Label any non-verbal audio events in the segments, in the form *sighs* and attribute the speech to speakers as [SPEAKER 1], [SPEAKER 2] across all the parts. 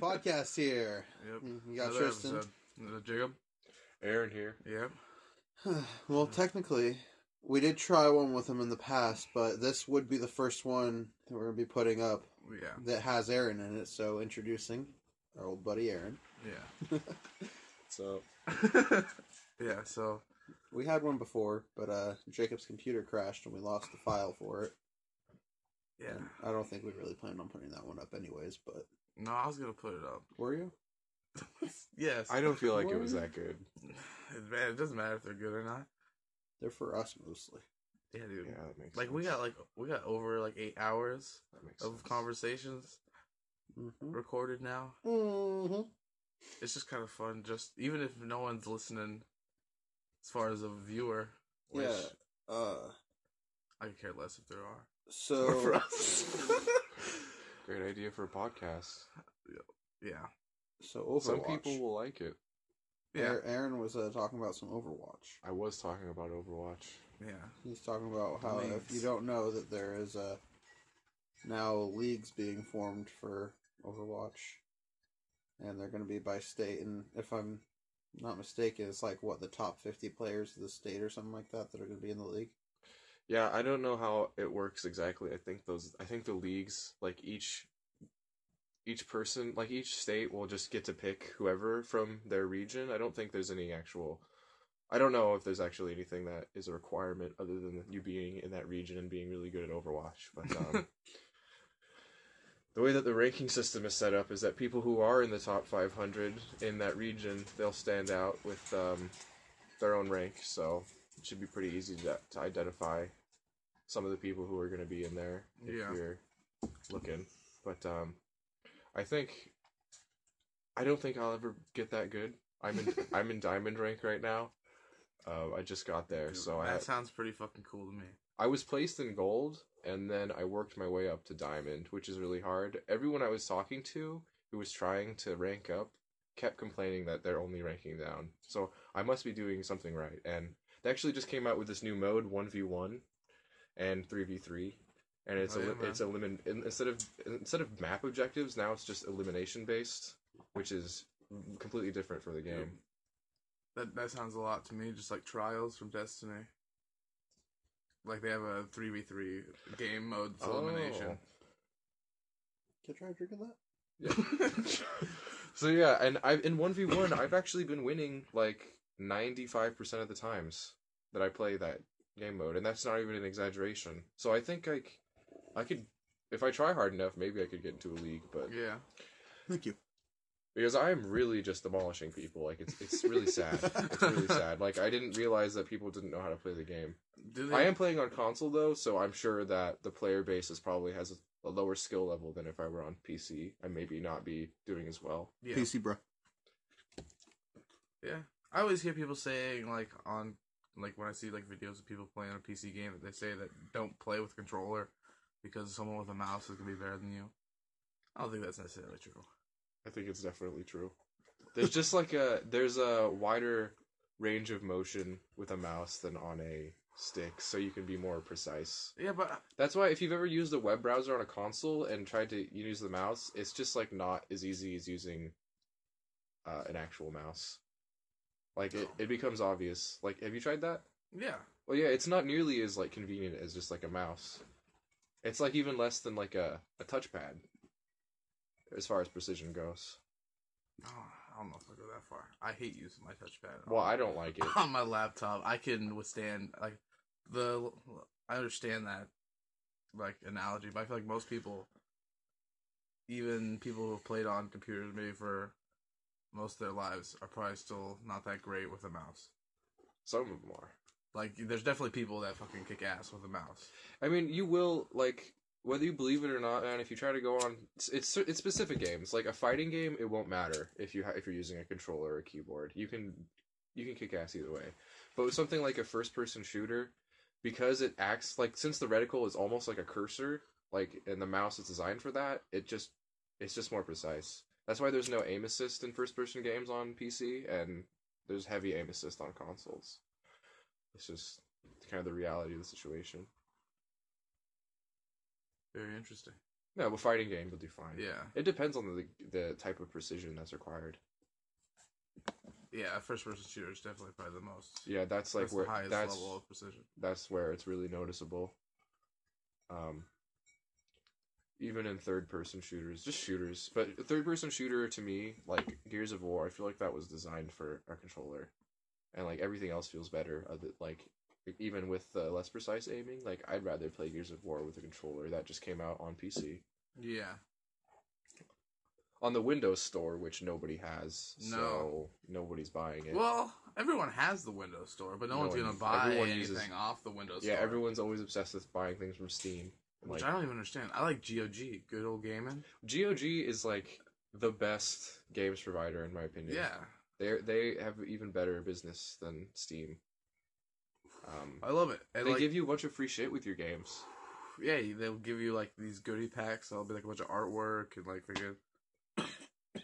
[SPEAKER 1] Podcast here.
[SPEAKER 2] Yep.
[SPEAKER 1] You got
[SPEAKER 2] Another
[SPEAKER 1] Tristan.
[SPEAKER 2] episode. Another Jacob.
[SPEAKER 3] Aaron here.
[SPEAKER 2] Yep. *sighs*
[SPEAKER 1] well, technically, we did try one with him in the past, but this would be the first one that we're going to be putting up
[SPEAKER 2] Yeah.
[SPEAKER 1] that has Aaron in it. So, introducing our old buddy Aaron.
[SPEAKER 2] Yeah. *laughs*
[SPEAKER 3] So *laughs*
[SPEAKER 2] yeah. So
[SPEAKER 1] We had one before, but uh, Jacob's computer crashed and we lost the file for it.
[SPEAKER 2] yeah.
[SPEAKER 1] And I don't think we really planned on putting that one up, anyways. But
[SPEAKER 2] No, I was gonna put it up.
[SPEAKER 1] were you? *laughs*
[SPEAKER 2] yes.
[SPEAKER 3] I don't feel like it was that good.
[SPEAKER 2] It, man, it doesn't matter if they're good or not.
[SPEAKER 1] They're for us mostly.
[SPEAKER 2] Yeah, dude.
[SPEAKER 3] Yeah, that makes
[SPEAKER 2] Like we got like we got over like eight hours of
[SPEAKER 3] sense.
[SPEAKER 2] conversations
[SPEAKER 1] Mm-hmm.
[SPEAKER 2] recorded now.
[SPEAKER 1] Mm-hmm.
[SPEAKER 2] It's just kind of fun. Just even if no one's listening, as far as a viewer, which
[SPEAKER 1] Yeah. Uh.
[SPEAKER 2] I could care less if there are.
[SPEAKER 1] So
[SPEAKER 2] Or *laughs* for us. *laughs*
[SPEAKER 3] Great idea for a podcast.
[SPEAKER 2] yeah.
[SPEAKER 1] So Overwatch.
[SPEAKER 3] Some people will like it.
[SPEAKER 2] Yeah.
[SPEAKER 1] Aaron- Aaron was uh, talking about some Overwatch.
[SPEAKER 3] I was talking about Overwatch.
[SPEAKER 2] Yeah.
[SPEAKER 1] He's talking about how if you don't know that there is a now leagues being formed for Overwatch, and they're going to be by state. And if I'm not mistaken, it's like what the top fifty players of the state or something like that that are going to be in the league.
[SPEAKER 3] Yeah, I don't know how it works exactly. I think those I think the leagues like each each person like each state will just get to pick whoever from their region. I don't think there's any actual I don't know if there's actually anything that is a requirement other than you being in that region and being really good at Overwatch. But um *laughs* the way that the ranking system is set up is that people who are in the top 500 in that region, they'll stand out with um, their own rank. So it should be pretty easy to, to identify some of the people who are going to be in there if
[SPEAKER 2] Yeah.
[SPEAKER 3] you're looking. But um, I think I don't think I'll ever get that good. I'm in *laughs* I'm in diamond rank right now. Uh, I just got there,
[SPEAKER 2] Dude,
[SPEAKER 3] so
[SPEAKER 2] that
[SPEAKER 3] I
[SPEAKER 2] sounds pretty fucking cool to me.
[SPEAKER 3] I was placed in gold, and then I worked my way up to diamond, which is really hard. Everyone I was talking to who was trying to rank up kept complaining that they're only ranking down. So I must be doing something right. And they actually just came out with this new mode, one v one, and three v three, and it's
[SPEAKER 2] Oh,
[SPEAKER 3] a
[SPEAKER 2] yeah,
[SPEAKER 3] li- it's
[SPEAKER 2] man.
[SPEAKER 3] elimin instead of instead of map objectives now it's just elimination based, which is completely different for the game.
[SPEAKER 2] That that sounds a lot to me, just like Trials from Destiny. Like they have a three v three game mode for elimination. Oh.
[SPEAKER 1] Can I try drinking that?
[SPEAKER 3] Yeah. *laughs* so yeah, and I in one v one I've actually been winning like ninety five percent of the times that I play that game mode, and that's not even an exaggeration. So I think like I could, if I try hard enough, maybe I could get into a league. But
[SPEAKER 2] Yeah.
[SPEAKER 1] Thank you.
[SPEAKER 3] because I am really just demolishing people, like it's it's really sad. it's really *laughs* sad. Like I didn't realize that people didn't know how to play the game.
[SPEAKER 2] They,
[SPEAKER 3] I am playing on console though, so I'm sure that the player base is probably has a, a lower skill level than if I were on PC. I maybe not be doing as well.
[SPEAKER 2] Yeah.
[SPEAKER 1] PC, bro.
[SPEAKER 2] Yeah. I always hear people saying like on like when I see like videos of people playing a PC game that they say that don't play with a controller because someone with a mouse is gonna be better than you. I don't think that's necessarily true.
[SPEAKER 3] I think it's definitely true. There's just like a there's a wider range of motion with a mouse than on a stick, so you can be more precise.
[SPEAKER 2] Yeah, but
[SPEAKER 3] That's why if you've ever used a web browser on a console and tried to use the mouse, it's just like not as easy as using uh, an actual mouse. Like it, it becomes obvious. Like, have you tried that?
[SPEAKER 2] yeah.
[SPEAKER 3] Well, yeah, it's not nearly as like convenient as just like a mouse. It's like even less than like a, a touchpad, as far as precision goes.
[SPEAKER 2] Oh, I don't know if I go that far. I hate using my touchpad.
[SPEAKER 3] Well, I don't like it. *laughs*
[SPEAKER 2] on my laptop, I can withstand like the. I understand that like analogy, but I feel like most people, even people who have played on computers maybe for most of their lives, are probably still not that great with a mouse.
[SPEAKER 3] Some of them are.
[SPEAKER 2] Like, there's definitely people that fucking kick ass with a mouse.
[SPEAKER 3] I mean, you will like whether you believe it or not, man. If you try to go on, it's it's, it's specific games. Like a fighting game, it won't matter if you ha- if you're using a controller or a keyboard. You can you can kick ass either way. But with something like a first person shooter, because it acts like since the reticle is almost like a cursor, like and the mouse is designed for that, it just it's just more precise. That's why there's no aim assist in first person games on PC, and there's heavy aim assist on consoles. It's just kind of the reality of the situation.
[SPEAKER 2] Very interesting.
[SPEAKER 3] No, but fighting game will do fine.
[SPEAKER 2] Yeah,
[SPEAKER 3] It depends on the the type of precision that's required.
[SPEAKER 2] yeah. First person shooter is definitely probably the most.
[SPEAKER 3] Yeah, that's like
[SPEAKER 2] that's
[SPEAKER 3] where
[SPEAKER 2] the highest
[SPEAKER 3] that's
[SPEAKER 2] level of precision.
[SPEAKER 3] that's where it's really noticeable. Um, even in third person shooters, just shooters, but third person shooter to me, like Gears of War, I feel like that was designed for a controller, and like everything else feels better. Other like even with uh, less precise aiming, like I'd rather play Gears of War with a controller that just came out on PC
[SPEAKER 2] Yeah,
[SPEAKER 3] on the Windows Store, which nobody has,
[SPEAKER 2] No.
[SPEAKER 3] so nobody's buying it.
[SPEAKER 2] well, everyone has the Windows Store, but no,
[SPEAKER 3] No
[SPEAKER 2] one's
[SPEAKER 3] one-
[SPEAKER 2] gonna buy anything
[SPEAKER 3] uses-
[SPEAKER 2] off the Windows
[SPEAKER 3] yeah,
[SPEAKER 2] Store.
[SPEAKER 3] everyone's always obsessed with buying things from Steam.
[SPEAKER 2] Which
[SPEAKER 3] Like
[SPEAKER 2] I don't even understand. I like GOG, good old gaming.
[SPEAKER 3] GOG is like the best games provider in my opinion.
[SPEAKER 2] Yeah,
[SPEAKER 3] they they have even better business than Steam. Um,
[SPEAKER 2] I love it. And
[SPEAKER 3] they
[SPEAKER 2] like,
[SPEAKER 3] give you a bunch of free shit with your games.
[SPEAKER 2] yeah, they'll give you like these goodie packs. There'll be like a bunch of artwork and like freaking *coughs*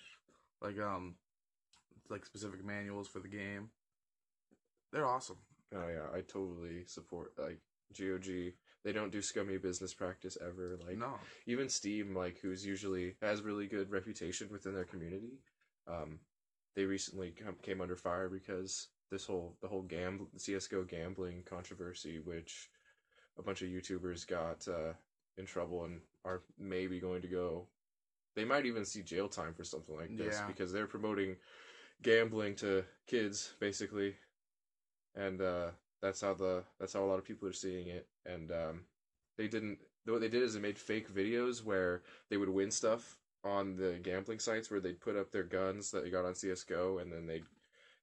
[SPEAKER 2] like um like specific manuals for the game. They're awesome.
[SPEAKER 3] Oh yeah, I totally support like GOG. They don't do scummy business practice ever. Like
[SPEAKER 2] no,
[SPEAKER 3] even Steam, like who's usually has really good reputation within their community, um, they recently come, came under fire because this whole the whole gam CS:GO gambling controversy, which a bunch of YouTubers got uh, in trouble and are maybe going to go. They might even see jail time for something like this
[SPEAKER 2] Yeah.
[SPEAKER 3] because they're promoting gambling to kids basically, and uh, that's how the that's how a lot of people are seeing it. And um, they didn't. What they did is they made fake videos where they would win stuff on the gambling sites where they'd put up their guns that they got on CS:GO, and then they'd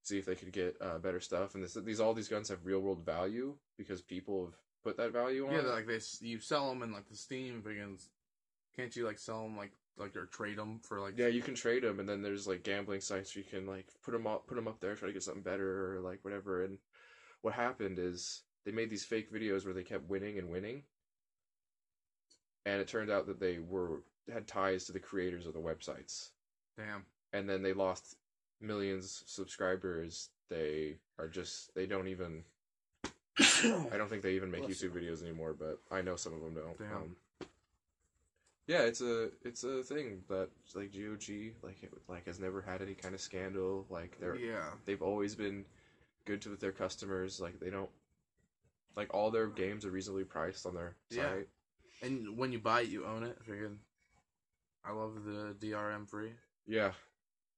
[SPEAKER 3] see if they could get uh, better stuff. And this, these all these guns have real world value because people have put that value on.
[SPEAKER 2] yeah, like they you sell them in like the Steam begins. Can't you like sell them like like or trade them for like
[SPEAKER 3] yeah, you can trade them, and then there's like gambling sites where you can like put them up, put them up there, try to get something better or like whatever. And what happened is they made these fake videos where they kept winning and winning, and it turned out that they were had ties to the creators of the websites.
[SPEAKER 2] damn
[SPEAKER 3] and then they lost millions of subscribers. They are just they don't even. I don't think they even make
[SPEAKER 1] Bless
[SPEAKER 3] YouTube videos anymore, but I know some of them don't.
[SPEAKER 2] Damn.
[SPEAKER 3] Um, yeah, it's a it's a thing that like GOG like it, like has never had any kind of scandal. Like they're
[SPEAKER 2] yeah
[SPEAKER 3] they've always been good to with their customers. Like they don't like all their games are reasonably priced on their
[SPEAKER 2] Yeah.
[SPEAKER 3] site.
[SPEAKER 2] and when you buy it you own it freaking I love the DRM free
[SPEAKER 3] Yeah,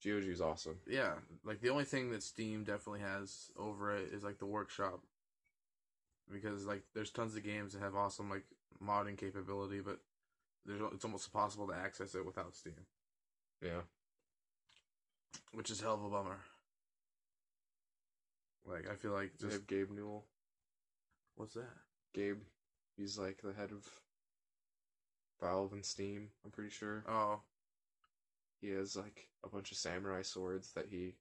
[SPEAKER 3] GOG is awesome.
[SPEAKER 2] yeah like the only thing that Steam definitely has over it is like the workshop because like there's tons of games that have awesome like modding capability but there's it's almost impossible to access it without Steam
[SPEAKER 3] Yeah,
[SPEAKER 2] which is hell of a bummer like I feel like
[SPEAKER 3] they
[SPEAKER 2] just
[SPEAKER 3] have Gabe Newell.
[SPEAKER 2] what's that
[SPEAKER 3] Gabe. He's like the head of Valve and Steam, I'm pretty sure.
[SPEAKER 2] oh
[SPEAKER 3] He has like a bunch of samurai swords that he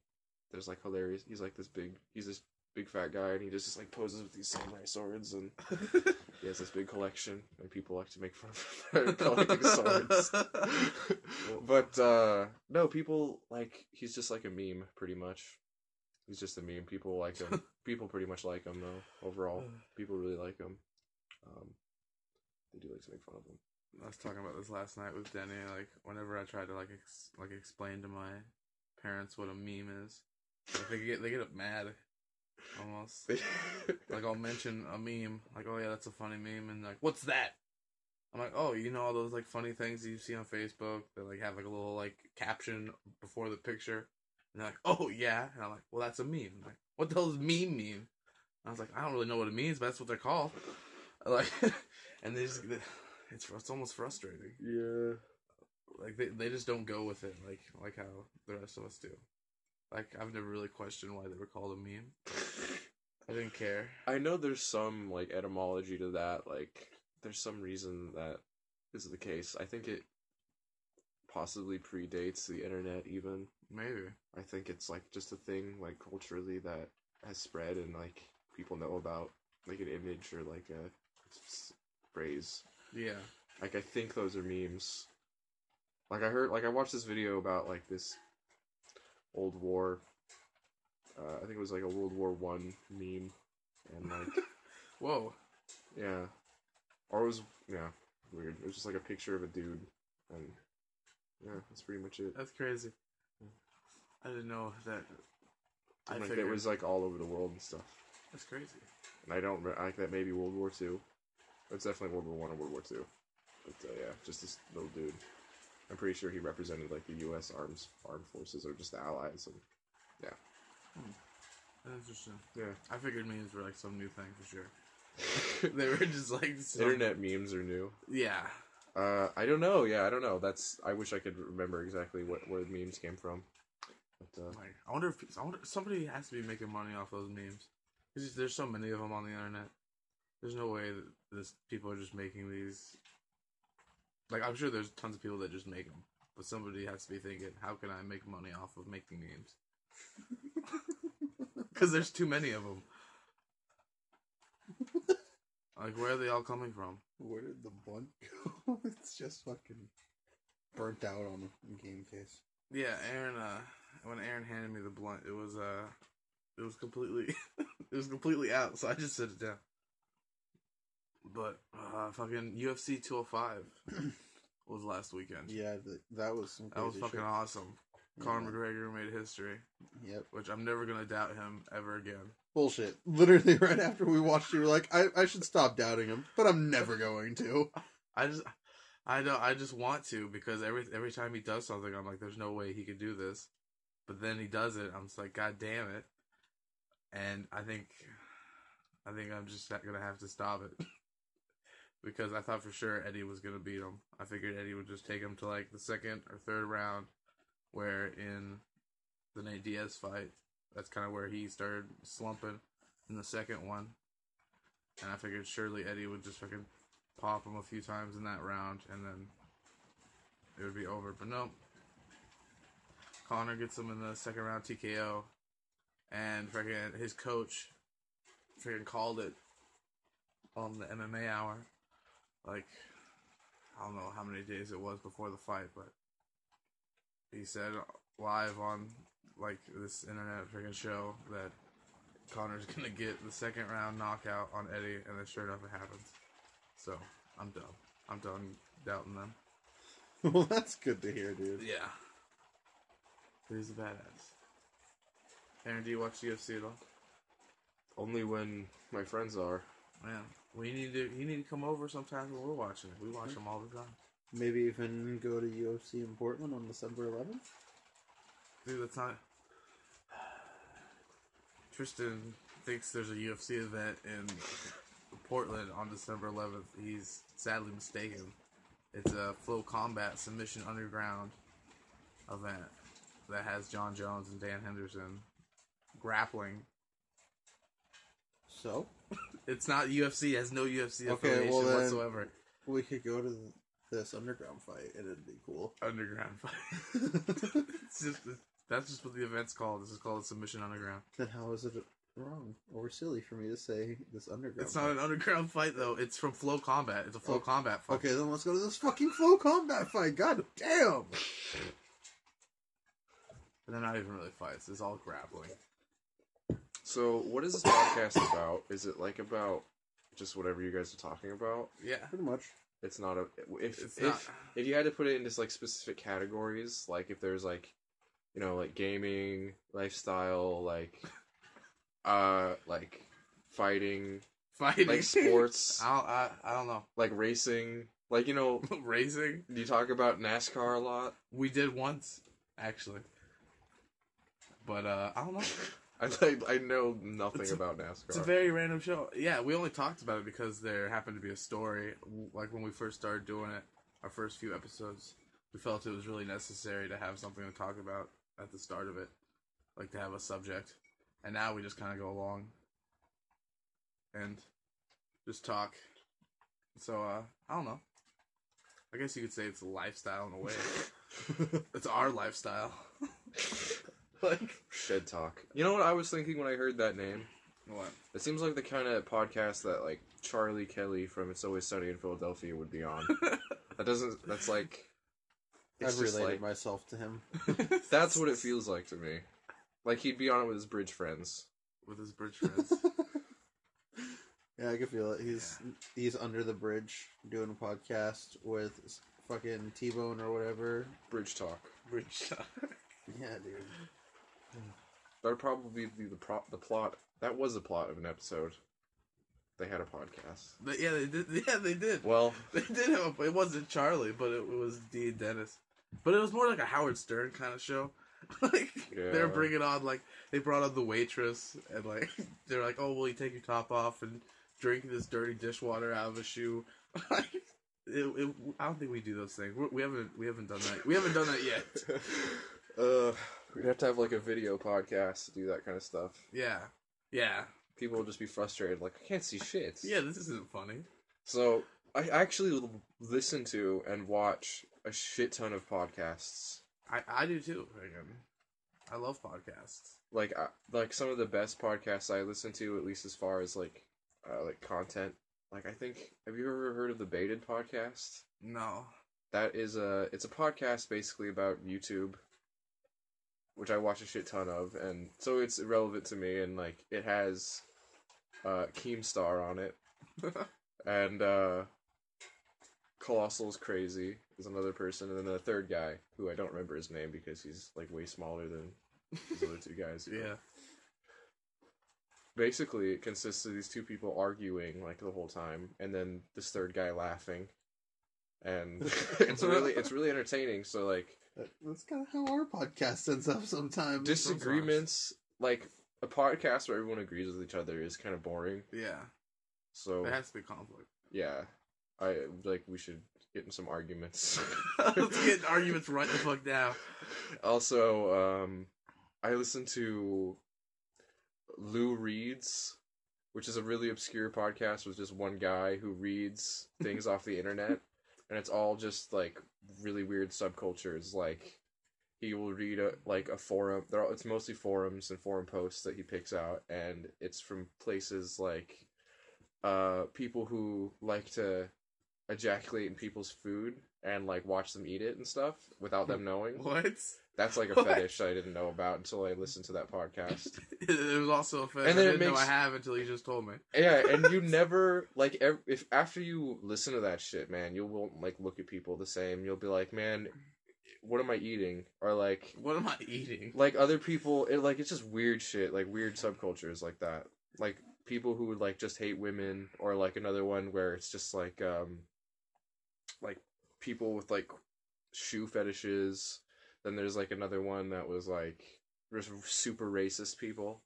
[SPEAKER 3] there's like hilarious he's like this big he's this big fat guy and he just, just like poses with these samurai swords and *laughs* he has this big collection and people like to make fun of him for collecting swords. *laughs* but uh no, people like he's just like a meme pretty much. He's just a meme. People like him. *laughs* people pretty much like him though. Overall, people really like him. Um, they do like to make fun of him.
[SPEAKER 2] I was talking about this last night with Denny. Like, whenever I try to like ex- like explain to my parents what a meme is, like they get they get up mad, almost. *laughs* Like I'll mention a meme, like, "Oh yeah, that's a funny meme," and like, "What's that?" I'm like, "Oh, you know all those like funny things that you see on Facebook that like have like a little like caption before the picture." And they're like, "Oh yeah," and I'm like, "Well, that's a meme." I'm like, what the hell does meme mean? I was like, I don't really know what it means, but that's what they're called. *laughs* Like, *laughs* and they just it's it's almost frustrating.
[SPEAKER 3] yeah.
[SPEAKER 2] Like they they just don't go with it like like how the rest of us do. Like I've never really questioned why they were called a meme. *laughs* I didn't care.
[SPEAKER 3] I know there's some like etymology to that. Like, there's some reason that is the case. I think it possibly predates the internet. Even
[SPEAKER 2] Maybe.
[SPEAKER 3] I think it's like just a thing like culturally that has spread and like people know about like an image or like a phrase.
[SPEAKER 2] Yeah.
[SPEAKER 3] Like I think those are memes. Like I heard, like I watched this video about like this old war. Uh, I think it was like a World War One meme, and like *laughs*
[SPEAKER 2] Whoa.
[SPEAKER 3] yeah, or it was yeah weird. It was just like a picture of a dude and yeah, that's pretty much it.
[SPEAKER 2] That's crazy. I didn't know that. I
[SPEAKER 3] like
[SPEAKER 2] figured
[SPEAKER 3] it was like all over the world and stuff.
[SPEAKER 2] that's crazy.
[SPEAKER 3] And I don't I think that maybe World War Two. It's definitely World War One or World War Two. But uh, yeah, just this little dude. I'm pretty sure he represented like the U.S. arms armed forces or just the Allies. And yeah.
[SPEAKER 2] That's interesting.
[SPEAKER 3] yeah,
[SPEAKER 2] I figured memes were like some new thing for sure. *laughs* they were just like some,
[SPEAKER 3] internet memes are new.
[SPEAKER 2] Yeah,
[SPEAKER 3] Uh, I don't know. Yeah, I don't know. That's I wish I could remember exactly what where the memes came from. But uh,
[SPEAKER 2] like I wonder if I wonder somebody has to be making money off those memes. there's so many of them on the internet. There's no way that this people are just making these. Like I'm sure there's tons of people that just make them, but somebody has to be thinking, how can I make money off of making memes? *laughs* Because there's too many of them. like where are they all coming from?
[SPEAKER 1] Where did the blunt *laughs* go? it's just fucking burnt out on the game case.
[SPEAKER 2] Yeah, Aaron. Uh, when Aaron handed me the blunt, it was uh, it was completely, *laughs* it was completely out. So I just set it down. But uh, fucking UFC 205 *clears throat* was last weekend.
[SPEAKER 1] Yeah, th- that was some.
[SPEAKER 2] that was fucking
[SPEAKER 1] shit.
[SPEAKER 2] awesome.
[SPEAKER 1] Yeah.
[SPEAKER 2] Conor McGregor made history,
[SPEAKER 1] Yep.
[SPEAKER 2] which I'm never gonna doubt him ever again.
[SPEAKER 1] Bullshit. Literally, *laughs* right after we watched, you were like, I, I should stop doubting him, but I'm never going to. *laughs*
[SPEAKER 2] I just, I don't, I just want to because every every time he does something, I'm like, there's no way he could do this, but then he does it. I'm just like, god damn it, and I think, I think I'm just not gonna have to stop it *laughs* because I thought for sure Eddie was gonna beat him. I figured Eddie would just take him to like the second or third round, where in the Nate Diaz fight, that's kind of where he started slumping in the second one, and I figured surely Eddie would just fucking pop him a few times in that round, and then it would be over. But no, Conor gets him in the second round TKO, and freaking his coach freaking called it on the MMA hour. Like, I don't know how many days it was before the fight, but he said live on like this internet freaking show that Conor's *laughs* gonna get the second round knockout on Eddie, and then sure enough, it happens. So I'm done. I'm done doubting them. *laughs*
[SPEAKER 1] well, that's good to hear, dude.
[SPEAKER 2] Yeah. He's a badass. Aaron, do you watch UFC at all?
[SPEAKER 3] only when my friends are.
[SPEAKER 2] Man, we need to. You need to come over sometimes when we're watching it. We watch them all the time.
[SPEAKER 1] Maybe even go to UFC in Portland on December 11th.
[SPEAKER 2] Dude, that's not. Tristan thinks there's a UFC event in Portland on December 11th. He's sadly mistaken. It's a FloCombat Submission Underground event that has Jon Jones and Dan Henderson grappling.
[SPEAKER 1] So
[SPEAKER 2] It's not UFC. It has no UFC
[SPEAKER 1] Okay,
[SPEAKER 2] affiliation
[SPEAKER 1] well then-
[SPEAKER 2] whatsoever.
[SPEAKER 1] we could go to this underground fight, and it'd be cool.
[SPEAKER 2] Underground fight. *laughs* it's just that's just what the event's called. This is called Submission Underground.
[SPEAKER 1] then how is it wrong or silly for me to say this underground?
[SPEAKER 2] It's not an underground fight though. It's from FloCombat. It's a Flow
[SPEAKER 1] Oh,
[SPEAKER 2] Combat fight.
[SPEAKER 1] Okay, then let's go to this fucking FloCombat fight. God damn!
[SPEAKER 2] But they're not even really fights. It's all grappling.
[SPEAKER 3] So, what is this podcast about? Is it like about just whatever you guys are talking about?
[SPEAKER 2] Yeah.
[SPEAKER 1] Pretty much.
[SPEAKER 3] It's not a if
[SPEAKER 2] It's
[SPEAKER 3] if
[SPEAKER 2] not-
[SPEAKER 3] if you had to put it into like specific categories, like if there's like you know like gaming, lifestyle, like uh like fighting,
[SPEAKER 2] Fighting.
[SPEAKER 3] like sports, *laughs*
[SPEAKER 2] I don't, I, I don't know.
[SPEAKER 3] like racing, like you know, *laughs*
[SPEAKER 2] Racing.
[SPEAKER 3] do you talk about NASCAR a lot?
[SPEAKER 2] We did once, actually. But uh I don't know. *laughs*
[SPEAKER 3] I I know nothing
[SPEAKER 2] a-
[SPEAKER 3] about NASCAR.
[SPEAKER 2] It's a very random show. Yeah, we only talked about it because there happened to be a story. Like when we first started doing it, our first few episodes, we felt it was really necessary to have something to talk about at the start of it, like to have a subject. And now we just kind of go along and just talk. So uh, I don't know. I guess you could say it's a lifestyle in a way. *laughs* it's our lifestyle. *laughs* *laughs* like
[SPEAKER 3] Shed talk. You know what I was thinking when I heard that name?
[SPEAKER 2] what?
[SPEAKER 3] It seems like the kind of podcast that like Charlie Kelly from It's Always Sunny in Philadelphia would be on. *laughs* that doesn't. That's like.
[SPEAKER 1] I've
[SPEAKER 3] just
[SPEAKER 1] related
[SPEAKER 3] like
[SPEAKER 1] myself to him. *laughs*
[SPEAKER 3] that's what it feels like to me. Like he'd be on it with his bridge friends.
[SPEAKER 2] with his bridge friends.
[SPEAKER 1] Yeah, I can feel it. He's he's under the bridge doing a podcast with s- fucking T Bone or whatever.
[SPEAKER 3] Bridge talk.
[SPEAKER 2] Bridge talk.
[SPEAKER 1] Yeah, dude.
[SPEAKER 3] That'd probably be the pro- the plot. That was the plot of an episode. They had a podcast.
[SPEAKER 2] But yeah, they did. *laughs* Yeah, they did.
[SPEAKER 3] Well, *laughs*
[SPEAKER 2] They did have a. It wasn't Charlie, but it was Dee and Dennis. But it was more like a Howard Stern kind of show. *laughs* like they're bringing on like they brought on the waitress and like they're like, oh, will you take your top off and drink this dirty dishwater out of a shoe? Like, it, it, I don't think we do those things. We're, we haven't we haven't done that. We haven't done that yet.
[SPEAKER 3] uh, we'd have to have like a video podcast to do that kind of stuff.
[SPEAKER 2] Yeah, yeah,
[SPEAKER 3] People would just be frustrated, like I can't see shit.
[SPEAKER 2] yeah. This isn't funny.
[SPEAKER 3] So I actually listen to and watch a shit ton of podcasts.
[SPEAKER 2] I I do too. Again, I love podcasts.
[SPEAKER 3] Like I, like some of the best podcasts I listen to, at least as far as like uh, like content. Like I think, have you ever heard of the Baited podcast?
[SPEAKER 2] No.
[SPEAKER 3] That is a it's a podcast basically about YouTube, which I watch a shit ton of, and so it's relevant to me. And like it has uh, Keemstar on it, *laughs* and uh, ColossalisCrazy is another person, and then the third guy who I don't remember his name because he's like way smaller than these other two guys. you *laughs* know.
[SPEAKER 2] Yeah.
[SPEAKER 3] Basically, it consists of these two people arguing like the whole time, and then this third guy laughing, and *laughs* it's really it's really entertaining. So like
[SPEAKER 1] That's kind of how our podcast ends up sometimes.
[SPEAKER 3] disagreements, like a podcast where everyone agrees with each other, is kind of boring.
[SPEAKER 2] Yeah.
[SPEAKER 3] So
[SPEAKER 2] There has to be conflict.
[SPEAKER 3] yeah, I like we should get in some arguments. *laughs*
[SPEAKER 2] Let's get arguments right the fuck now.
[SPEAKER 3] also, um, I listen to Lou Reads, which is a really obscure podcast with just one guy who reads things off the internet, and it's all just like really weird subcultures. Like he will read a like a forum. They're all, it's mostly forums and forum posts that he picks out, and it's from places like uh people who like to ejaculate in people's food and like watch them eat it and stuff without them *laughs* knowing.
[SPEAKER 2] What?
[SPEAKER 3] That's like a *laughs*
[SPEAKER 2] What?
[SPEAKER 3] fetish I didn't know about until I listened to that podcast. *laughs*
[SPEAKER 2] It was also a fetish
[SPEAKER 3] And
[SPEAKER 2] I
[SPEAKER 3] then it
[SPEAKER 2] didn't know I have until you just told me.
[SPEAKER 3] yeah, and you *laughs* never like ev- if after you listen to that shit, man, you won't like look at people the same. You'll be like, man, what am I eating? Or like
[SPEAKER 2] What am I eating?
[SPEAKER 3] like other people it like it's just weird shit like weird subcultures like that like people who would like just hate women or like another one where it's just like um like people with like shoe fetishes then there's like another one that was like just super racist people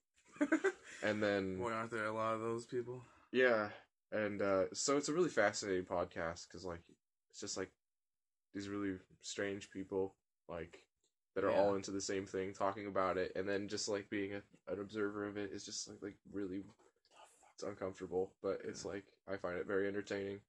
[SPEAKER 3] *laughs* and then
[SPEAKER 2] Boy, aren't there a lot of those people?
[SPEAKER 3] yeah and uh so it's a really fascinating podcast because like it's just like these really strange people like that are
[SPEAKER 2] Yeah.
[SPEAKER 3] all into the same thing talking about it and then just like being a, an observer of it is just like like really it's uncomfortable but it's like i find it very entertaining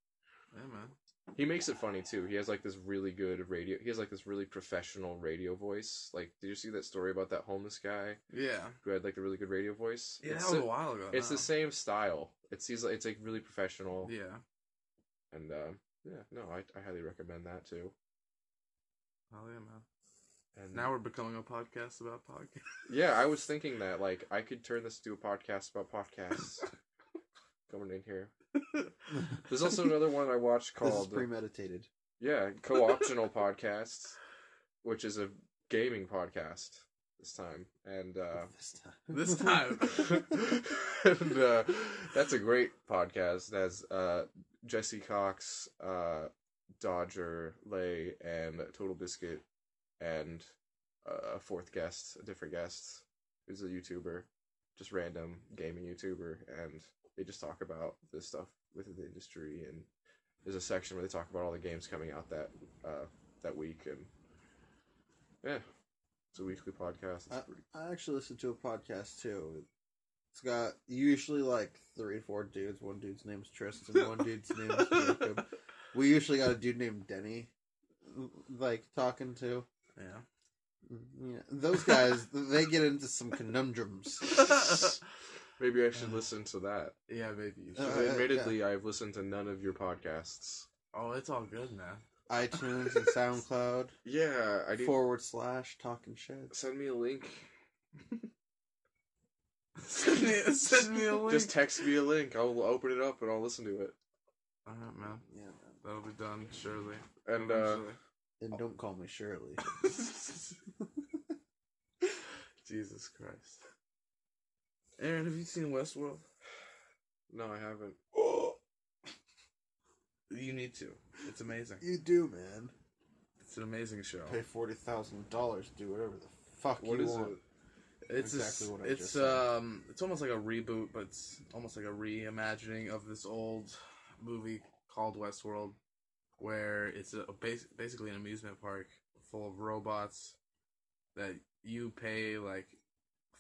[SPEAKER 2] Yeah, man.
[SPEAKER 3] He makes it funny too he has like this really good radio he has like this really professional radio voice like did you see that story about that homeless guy
[SPEAKER 2] Yeah.
[SPEAKER 3] who had like a really good radio voice
[SPEAKER 2] Yeah,
[SPEAKER 3] it's,
[SPEAKER 2] that was
[SPEAKER 3] so-
[SPEAKER 2] a while ago.
[SPEAKER 3] it's
[SPEAKER 2] now.
[SPEAKER 3] the same style it's he's like it's like really professional
[SPEAKER 2] Yeah.
[SPEAKER 3] and um, yeah, no, I, I highly recommend that too.
[SPEAKER 2] Oh yeah, man.
[SPEAKER 3] And
[SPEAKER 2] Now we're becoming a podcast about podcasts. *laughs*
[SPEAKER 3] yeah, I was thinking that like I could turn this into a podcast about podcasts. *laughs* Coming in here. There's also another one I watched
[SPEAKER 1] This is
[SPEAKER 3] called
[SPEAKER 1] premeditated.
[SPEAKER 3] yeah, co-optional podcasts, which is a gaming podcast this time, and uh, *laughs*
[SPEAKER 1] This time.
[SPEAKER 2] This time. *laughs*
[SPEAKER 3] and uh, that's a great podcast. It has uh, Jesse Cox, uh, Dodger, Lay, and Total Biscuit, and uh, a fourth guest, a different guest, who's a YouTuber, just random gaming YouTuber, and they just talk about this stuff within the industry. And there's a section where they talk about all the games coming out that uh, that week, and yeah, it's a weekly podcast. It's
[SPEAKER 1] I,
[SPEAKER 3] pretty
[SPEAKER 1] I actually listen to a podcast too. It's got usually like three or four dudes. One dude's name's Tristan. One dude's name is Jacob. *laughs* We usually got a dude named Denny, like talking to.
[SPEAKER 2] yeah.
[SPEAKER 1] Yeah, those guys, they get into some conundrums. *laughs*
[SPEAKER 3] Maybe I should listen to that.
[SPEAKER 2] yeah, maybe. You should.
[SPEAKER 1] Uh,
[SPEAKER 3] Admittedly, I've listened to none of your podcasts.
[SPEAKER 2] oh, it's all good, man.
[SPEAKER 1] iTunes and SoundCloud *laughs*
[SPEAKER 3] Yeah, I need
[SPEAKER 1] forward slash talking shit.
[SPEAKER 3] send me a link. *laughs*
[SPEAKER 2] send, me, send me a *laughs* link.
[SPEAKER 3] Just text me a link. I'll open it up and I'll listen to it.
[SPEAKER 2] Alright, man.
[SPEAKER 1] Yeah, man.
[SPEAKER 2] That'll be done, surely.
[SPEAKER 3] And uh.
[SPEAKER 1] And don't call me Shirley.
[SPEAKER 2] Jesus Christ. Aaron, have you seen Westworld?
[SPEAKER 3] no, I haven't. *gasps*
[SPEAKER 2] You need to. It's amazing.
[SPEAKER 1] you do, man.
[SPEAKER 2] It's an amazing show.
[SPEAKER 1] Pay forty thousand dollars, to do whatever the fuck
[SPEAKER 3] What
[SPEAKER 1] you
[SPEAKER 3] is
[SPEAKER 1] want.
[SPEAKER 3] it?
[SPEAKER 2] It's
[SPEAKER 1] Exactly
[SPEAKER 2] a,
[SPEAKER 1] what I
[SPEAKER 2] it's
[SPEAKER 1] just said.
[SPEAKER 2] um it's almost like a reboot, but it's almost like a reimagining of this old movie called Westworld, where it's a bas- basically an amusement park full of robots that you pay like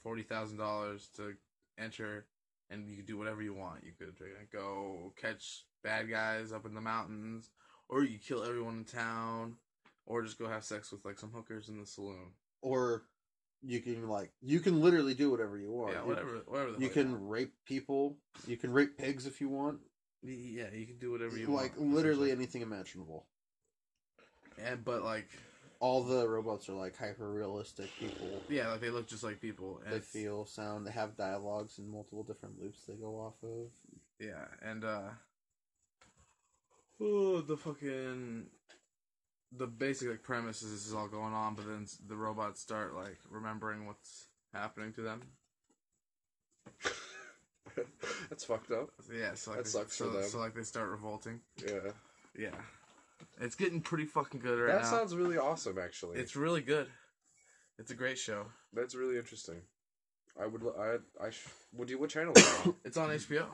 [SPEAKER 2] forty thousand dollars to enter, and you can do whatever you want. You could go catch bad guys up in the mountains, or you kill everyone in town, or just go have sex with like some hookers in the saloon.
[SPEAKER 1] Or you can like you can literally do whatever you want.
[SPEAKER 2] Yeah, whatever, whatever.
[SPEAKER 1] You can rape people. You can rape pigs if you want.
[SPEAKER 2] Yeah, you can do whatever you
[SPEAKER 1] like
[SPEAKER 2] want.
[SPEAKER 1] Like
[SPEAKER 2] literally
[SPEAKER 1] anything imaginable.
[SPEAKER 2] And but like,
[SPEAKER 1] All the robots are like hyper realistic people.
[SPEAKER 2] yeah, like they look just like people. And
[SPEAKER 1] They feel sound. They have dialogues in multiple different loops they go off of.
[SPEAKER 2] Yeah, and uh, oh, the fucking the basic like premise is this is all going on, but then the robots start like remembering what's happening to them. *laughs*
[SPEAKER 3] That's fucked up.
[SPEAKER 2] Yeah, so like
[SPEAKER 3] That
[SPEAKER 2] they,
[SPEAKER 3] sucks for them.
[SPEAKER 2] so like they start revolting.
[SPEAKER 3] Yeah.
[SPEAKER 2] Yeah, it's getting pretty fucking good right
[SPEAKER 3] that
[SPEAKER 2] now.
[SPEAKER 3] That sounds really awesome, actually.
[SPEAKER 2] It's really good. It's a great show.
[SPEAKER 3] That's really interesting. I would. I. Sh- would you? What channel? is it on? *coughs*
[SPEAKER 2] It's on HBO.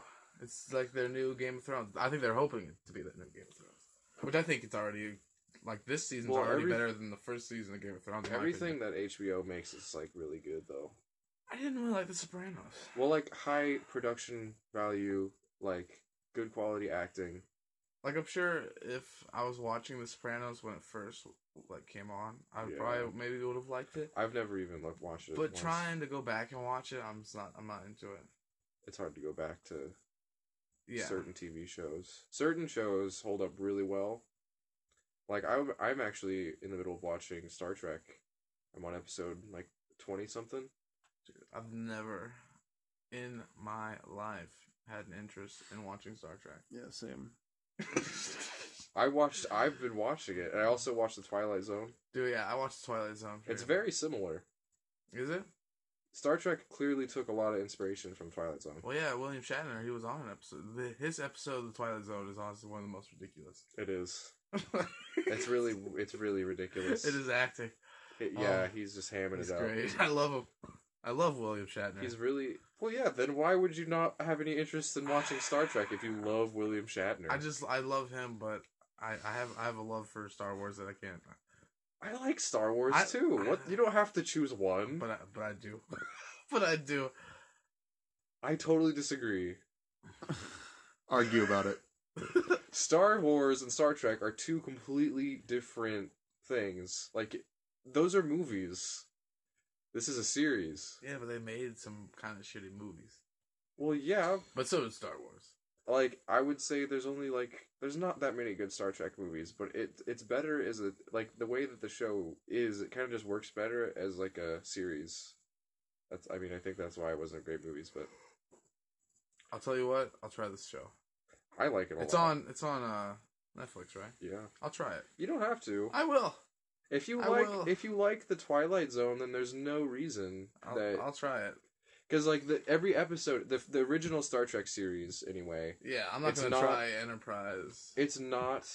[SPEAKER 2] It's like their new Game of Thrones. I think they're hoping it to be their new Game of Thrones, which I think it's already like this season's
[SPEAKER 3] Well,
[SPEAKER 2] already
[SPEAKER 3] every-
[SPEAKER 2] better than the first season of Game of Thrones.
[SPEAKER 3] Everything that HBO makes is like really good, though.
[SPEAKER 2] I didn't really like The Sopranos.
[SPEAKER 3] Well, like high production value, like good quality acting.
[SPEAKER 2] Like I'm sure if I was watching The Sopranos when it first like came on, I
[SPEAKER 3] Yeah.
[SPEAKER 2] probably maybe would have liked it.
[SPEAKER 3] I've never even like watched it.
[SPEAKER 2] But
[SPEAKER 3] once.
[SPEAKER 2] trying to go back and watch it, I'm just not. I'm not into it.
[SPEAKER 3] it's hard to go back to
[SPEAKER 2] Yeah,
[SPEAKER 3] certain TV shows. Certain shows hold up really well. Like I'm, I'm actually in the middle of watching Star Trek. I'm on episode like twenty something.
[SPEAKER 2] Dude, I've never in my life had an interest in watching Star Trek.
[SPEAKER 1] Yeah, same. *laughs*
[SPEAKER 3] I watched. I've been watching it, and I also watched the Twilight Zone.
[SPEAKER 2] Dude, yeah, I watched The Twilight Zone.
[SPEAKER 3] It's very similar.
[SPEAKER 2] Is it?
[SPEAKER 3] Star Trek clearly took a lot of inspiration from Twilight Zone.
[SPEAKER 2] Well, yeah, William Shatner. He was on an episode. The, his episode of the Twilight Zone is honestly one of the most ridiculous.
[SPEAKER 3] It is. *laughs* It's really, it's really ridiculous.
[SPEAKER 2] It is acting.
[SPEAKER 3] It- yeah,
[SPEAKER 2] Oh,
[SPEAKER 3] he's just hamming it out.
[SPEAKER 2] great. *laughs* I love him. I love William Shatner.
[SPEAKER 3] He's really well. Yeah. Then why would you not have any interest in watching Star Trek if you love William Shatner?
[SPEAKER 2] I just I love him, but I, I have I have a love for Star Wars that I can't.
[SPEAKER 3] I like Star Wars
[SPEAKER 2] I-
[SPEAKER 3] too. What you don't have to choose one.
[SPEAKER 2] But I, but I do. *laughs* but I do.
[SPEAKER 3] I totally disagree. *laughs*
[SPEAKER 1] Argue about it. *laughs*
[SPEAKER 3] Star Wars and Star Trek are two completely different things. Like those are movies. This is a series.
[SPEAKER 2] Yeah, but they made some kind of shitty movies.
[SPEAKER 3] Well, yeah,
[SPEAKER 2] But so did Star Wars.
[SPEAKER 3] like I would say there's only like there's not that many good Star Trek movies, but it it's better as a like the way that the show is, it kind of just works better as like a series. That's I mean I think that's why it wasn't great movies, but
[SPEAKER 2] I'll tell you what. I'll try this show.
[SPEAKER 3] I like it a
[SPEAKER 2] It's
[SPEAKER 3] lot.
[SPEAKER 2] on. It's on uh, Netflix, right?
[SPEAKER 3] Yeah,
[SPEAKER 2] I'll try it.
[SPEAKER 3] you don't have to.
[SPEAKER 2] I will.
[SPEAKER 3] If you
[SPEAKER 2] I
[SPEAKER 3] like
[SPEAKER 2] will.
[SPEAKER 3] if you like the Twilight Zone, then there's no reason
[SPEAKER 2] I'll,
[SPEAKER 3] that
[SPEAKER 2] I'll try it.
[SPEAKER 3] because like the every episode the the original Star Trek series anyway,
[SPEAKER 2] Yeah, I'm not
[SPEAKER 3] It's
[SPEAKER 2] gonna
[SPEAKER 3] not-
[SPEAKER 2] try Enterprise.
[SPEAKER 3] it's not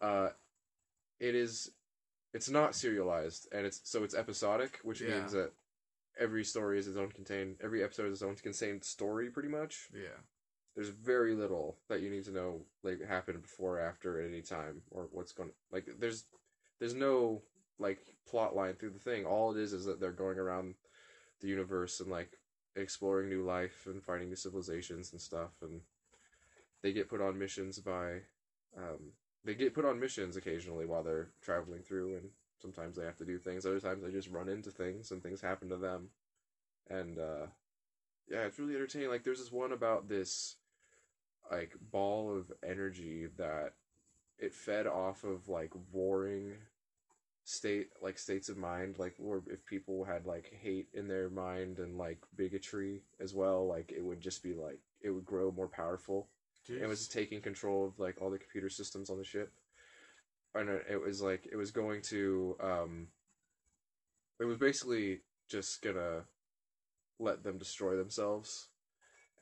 [SPEAKER 3] uh it is it's not serialized and it's so it's episodic which
[SPEAKER 2] Yeah.
[SPEAKER 3] means that every story is its own contained every episode is its own contained story pretty much
[SPEAKER 2] Yeah.
[SPEAKER 3] there's very little that you need to know like happened before or after at any time or what's going like there's there's no like plot line through the thing. All it is is that they're going around the universe and like exploring new life and finding new civilizations and stuff and they get put on missions by um they get put on missions occasionally while they're traveling through and sometimes they have to do things. Other times they just run into things and things happen to them. And uh yeah it's really entertaining. Like there's this one about this like ball of energy that it fed off of like warring state like states of mind like or if people had like hate in their mind and like bigotry as well like it would just be like it would grow more powerful.
[SPEAKER 2] Jeez.
[SPEAKER 3] it was taking control of like all the computer systems on the ship. And it it was like it was going to um it was basically just gonna let them destroy themselves.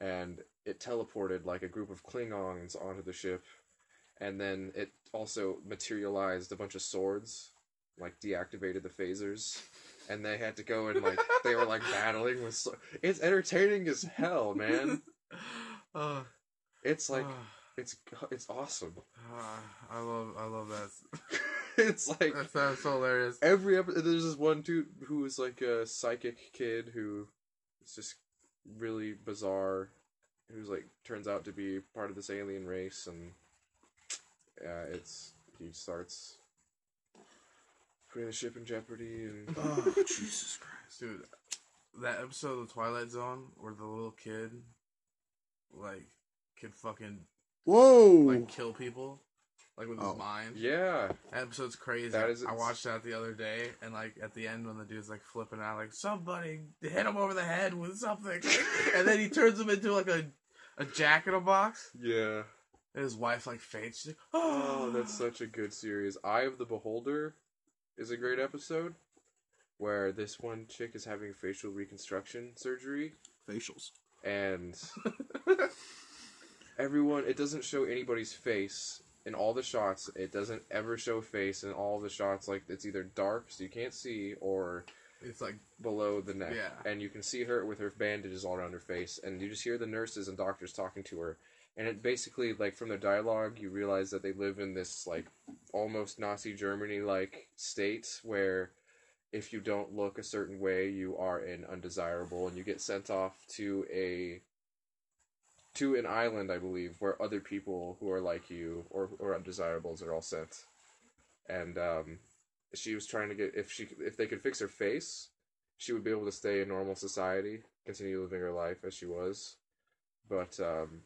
[SPEAKER 3] And it teleported like a group of klingons onto the ship and then it also materialized a bunch of swords like deactivated the phasers and they had to go and like they were like battling with it's entertaining as hell man *laughs*
[SPEAKER 2] Uh,
[SPEAKER 3] it's like
[SPEAKER 2] uh,
[SPEAKER 3] it's it's awesome
[SPEAKER 2] uh, I love I love that. *laughs*
[SPEAKER 3] it's like
[SPEAKER 2] That sounds so hilarious.
[SPEAKER 3] every episode there's this one dude who is like a psychic kid who is just really bizarre who's like turns out to be part of this alien race and yeah it's he starts putting the ship in jeopardy and
[SPEAKER 1] oh, Jesus Christ.
[SPEAKER 2] Dude, that episode of the Twilight Zone where the little kid, like, could fucking
[SPEAKER 1] Whoa!
[SPEAKER 2] like kill people, like with
[SPEAKER 1] Oh.
[SPEAKER 2] his mind.
[SPEAKER 3] yeah
[SPEAKER 2] That episode's crazy.
[SPEAKER 3] That is-
[SPEAKER 2] I watched that the other day, and like at the end when the dude's like flipping out, like somebody hit him over the head with something, *laughs* and then he turns him into like a a jack in a box,
[SPEAKER 3] yeah
[SPEAKER 2] and his wife like faints. She's like, *gasps*
[SPEAKER 3] oh that's such a good series. Eye of the beholder is a great episode where this one chick is having facial reconstruction surgery.
[SPEAKER 1] Facials.
[SPEAKER 3] and *laughs* everyone it doesn't show anybody's face in all the shots. It doesn't ever show face in all the shots. Like it's either dark so you can't see or
[SPEAKER 2] It's like
[SPEAKER 3] below the neck.
[SPEAKER 2] Yeah.
[SPEAKER 3] and you can see her with her bandages all around her face. And you just hear the nurses and doctors talking to her and it basically like from their dialogue you realize that they live in this like almost nazi germany like state where if you don't look a certain way you are an undesirable. And you get sent off to a to an island i believe where other people who are like you or or undesirables are all sent. And um she was trying to get if she if they could fix her face she would be able to stay in normal society continue living her life as she was. But um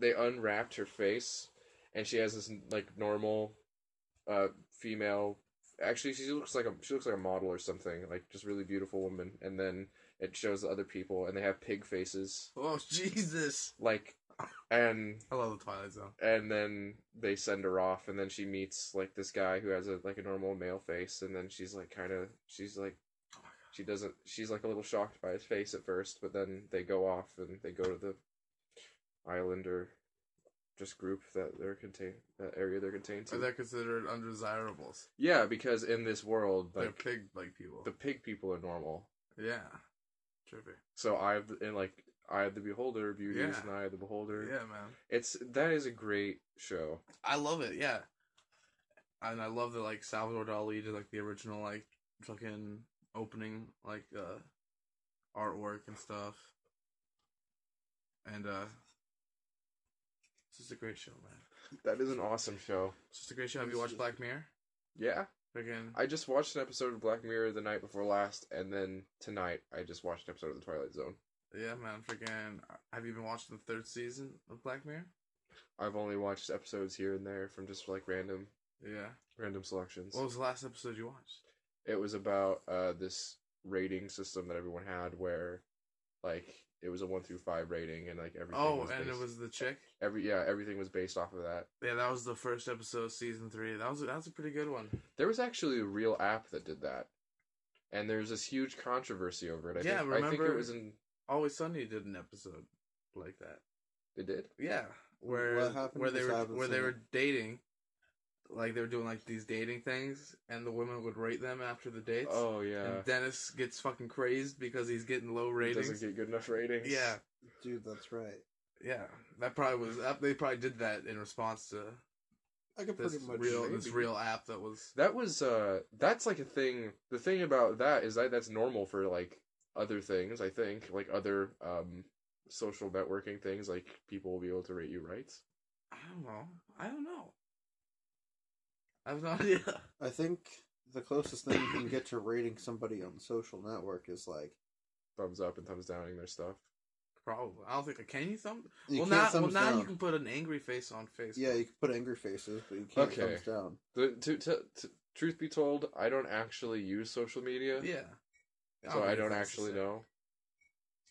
[SPEAKER 3] they unwrapped her face and she has this like normal uh female actually she looks like a she looks like a model or something like just really beautiful woman and then it shows other people and they have pig faces
[SPEAKER 2] oh Jesus!
[SPEAKER 3] like and
[SPEAKER 2] I love the Twilight Zone.
[SPEAKER 3] and then they send her off and then she meets like this guy who has a like a normal male face and then she's like kind of she's like
[SPEAKER 2] Oh
[SPEAKER 3] she doesn't she's like a little shocked by his face at first but then they go off and they go to the island or just group that they're contained that area they're contained to
[SPEAKER 2] Are they considered undesirables?
[SPEAKER 3] yeah because in this world
[SPEAKER 2] They're
[SPEAKER 3] like
[SPEAKER 2] pig like people.
[SPEAKER 3] the pig people are normal
[SPEAKER 2] Yeah, trippy.
[SPEAKER 3] so i have the, and like I have the beholder beauty is
[SPEAKER 2] Yeah.
[SPEAKER 3] an eye of the beholder
[SPEAKER 2] Yeah, man.
[SPEAKER 3] it's that is a great show
[SPEAKER 2] I love it. Yeah, and I love that like Salvador Dali did like the original like fucking opening like uh artwork and stuff. And uh just a great show, man.
[SPEAKER 3] that is an awesome show
[SPEAKER 2] It's just a great show. Have you watched Black Mirror?
[SPEAKER 3] yeah
[SPEAKER 2] Again,
[SPEAKER 3] I just watched an episode of Black Mirror the night before last, and then tonight I just watched an episode of The Twilight Zone.
[SPEAKER 2] yeah, man. Freaking, have you been watching the third season of Black Mirror?
[SPEAKER 3] I've only watched episodes here and there from just like random
[SPEAKER 2] Yeah.
[SPEAKER 3] random selections.
[SPEAKER 2] What was the last episode you watched?
[SPEAKER 3] it was about uh, this rating system that everyone had, where like it was a one through five rating, and like everything.
[SPEAKER 2] Oh,
[SPEAKER 3] was
[SPEAKER 2] and
[SPEAKER 3] based,
[SPEAKER 2] it was the chick.
[SPEAKER 3] every yeah everything was based off of that.
[SPEAKER 2] Yeah, that was the first episode, of season three. That was that was a pretty good one.
[SPEAKER 3] There was actually a real app that did that, and there's this huge controversy over it. I
[SPEAKER 2] Yeah,
[SPEAKER 3] think, I think
[SPEAKER 2] remember-
[SPEAKER 3] it was in.
[SPEAKER 2] Always Sunny did an episode like that.
[SPEAKER 3] It did.
[SPEAKER 2] Yeah, where
[SPEAKER 1] What happened?
[SPEAKER 2] where they were where they
[SPEAKER 1] seen
[SPEAKER 2] were
[SPEAKER 1] it.
[SPEAKER 2] dating, like they were doing like these dating things, and the women would rate them after the dates.
[SPEAKER 3] Oh yeah.
[SPEAKER 2] And Dennis gets fucking crazed because he's getting low
[SPEAKER 3] It
[SPEAKER 2] ratings.
[SPEAKER 3] doesn't get good enough ratings.
[SPEAKER 2] Yeah,
[SPEAKER 1] Dude, that's right.
[SPEAKER 2] yeah. That probably was. that- They probably did that in response to
[SPEAKER 1] I could
[SPEAKER 2] this
[SPEAKER 1] pretty much
[SPEAKER 2] real this real app that was.
[SPEAKER 3] That was uh that's like a thing the thing about that is that that's normal for like other things, I think. Like other um social networking things, like people will be able to rate you right.
[SPEAKER 2] I don't know. I don't know. I have no idea.
[SPEAKER 1] I think the closest thing you can get to rating somebody on social network is like
[SPEAKER 3] Thumbs up and thumbs downing their stuff.
[SPEAKER 2] Probably. I don't think. Can you thumb?
[SPEAKER 1] you
[SPEAKER 2] well,
[SPEAKER 1] can't
[SPEAKER 2] now, well, now
[SPEAKER 1] down.
[SPEAKER 2] you can put an angry face on Facebook.
[SPEAKER 1] Yeah, you can put angry faces, but you can't
[SPEAKER 3] Okay.
[SPEAKER 1] thumbs down.
[SPEAKER 3] The, to, to, to truth be told, I don't actually use social media.
[SPEAKER 2] Yeah.
[SPEAKER 3] So I don't
[SPEAKER 2] that's
[SPEAKER 3] actually
[SPEAKER 2] the same.
[SPEAKER 3] know.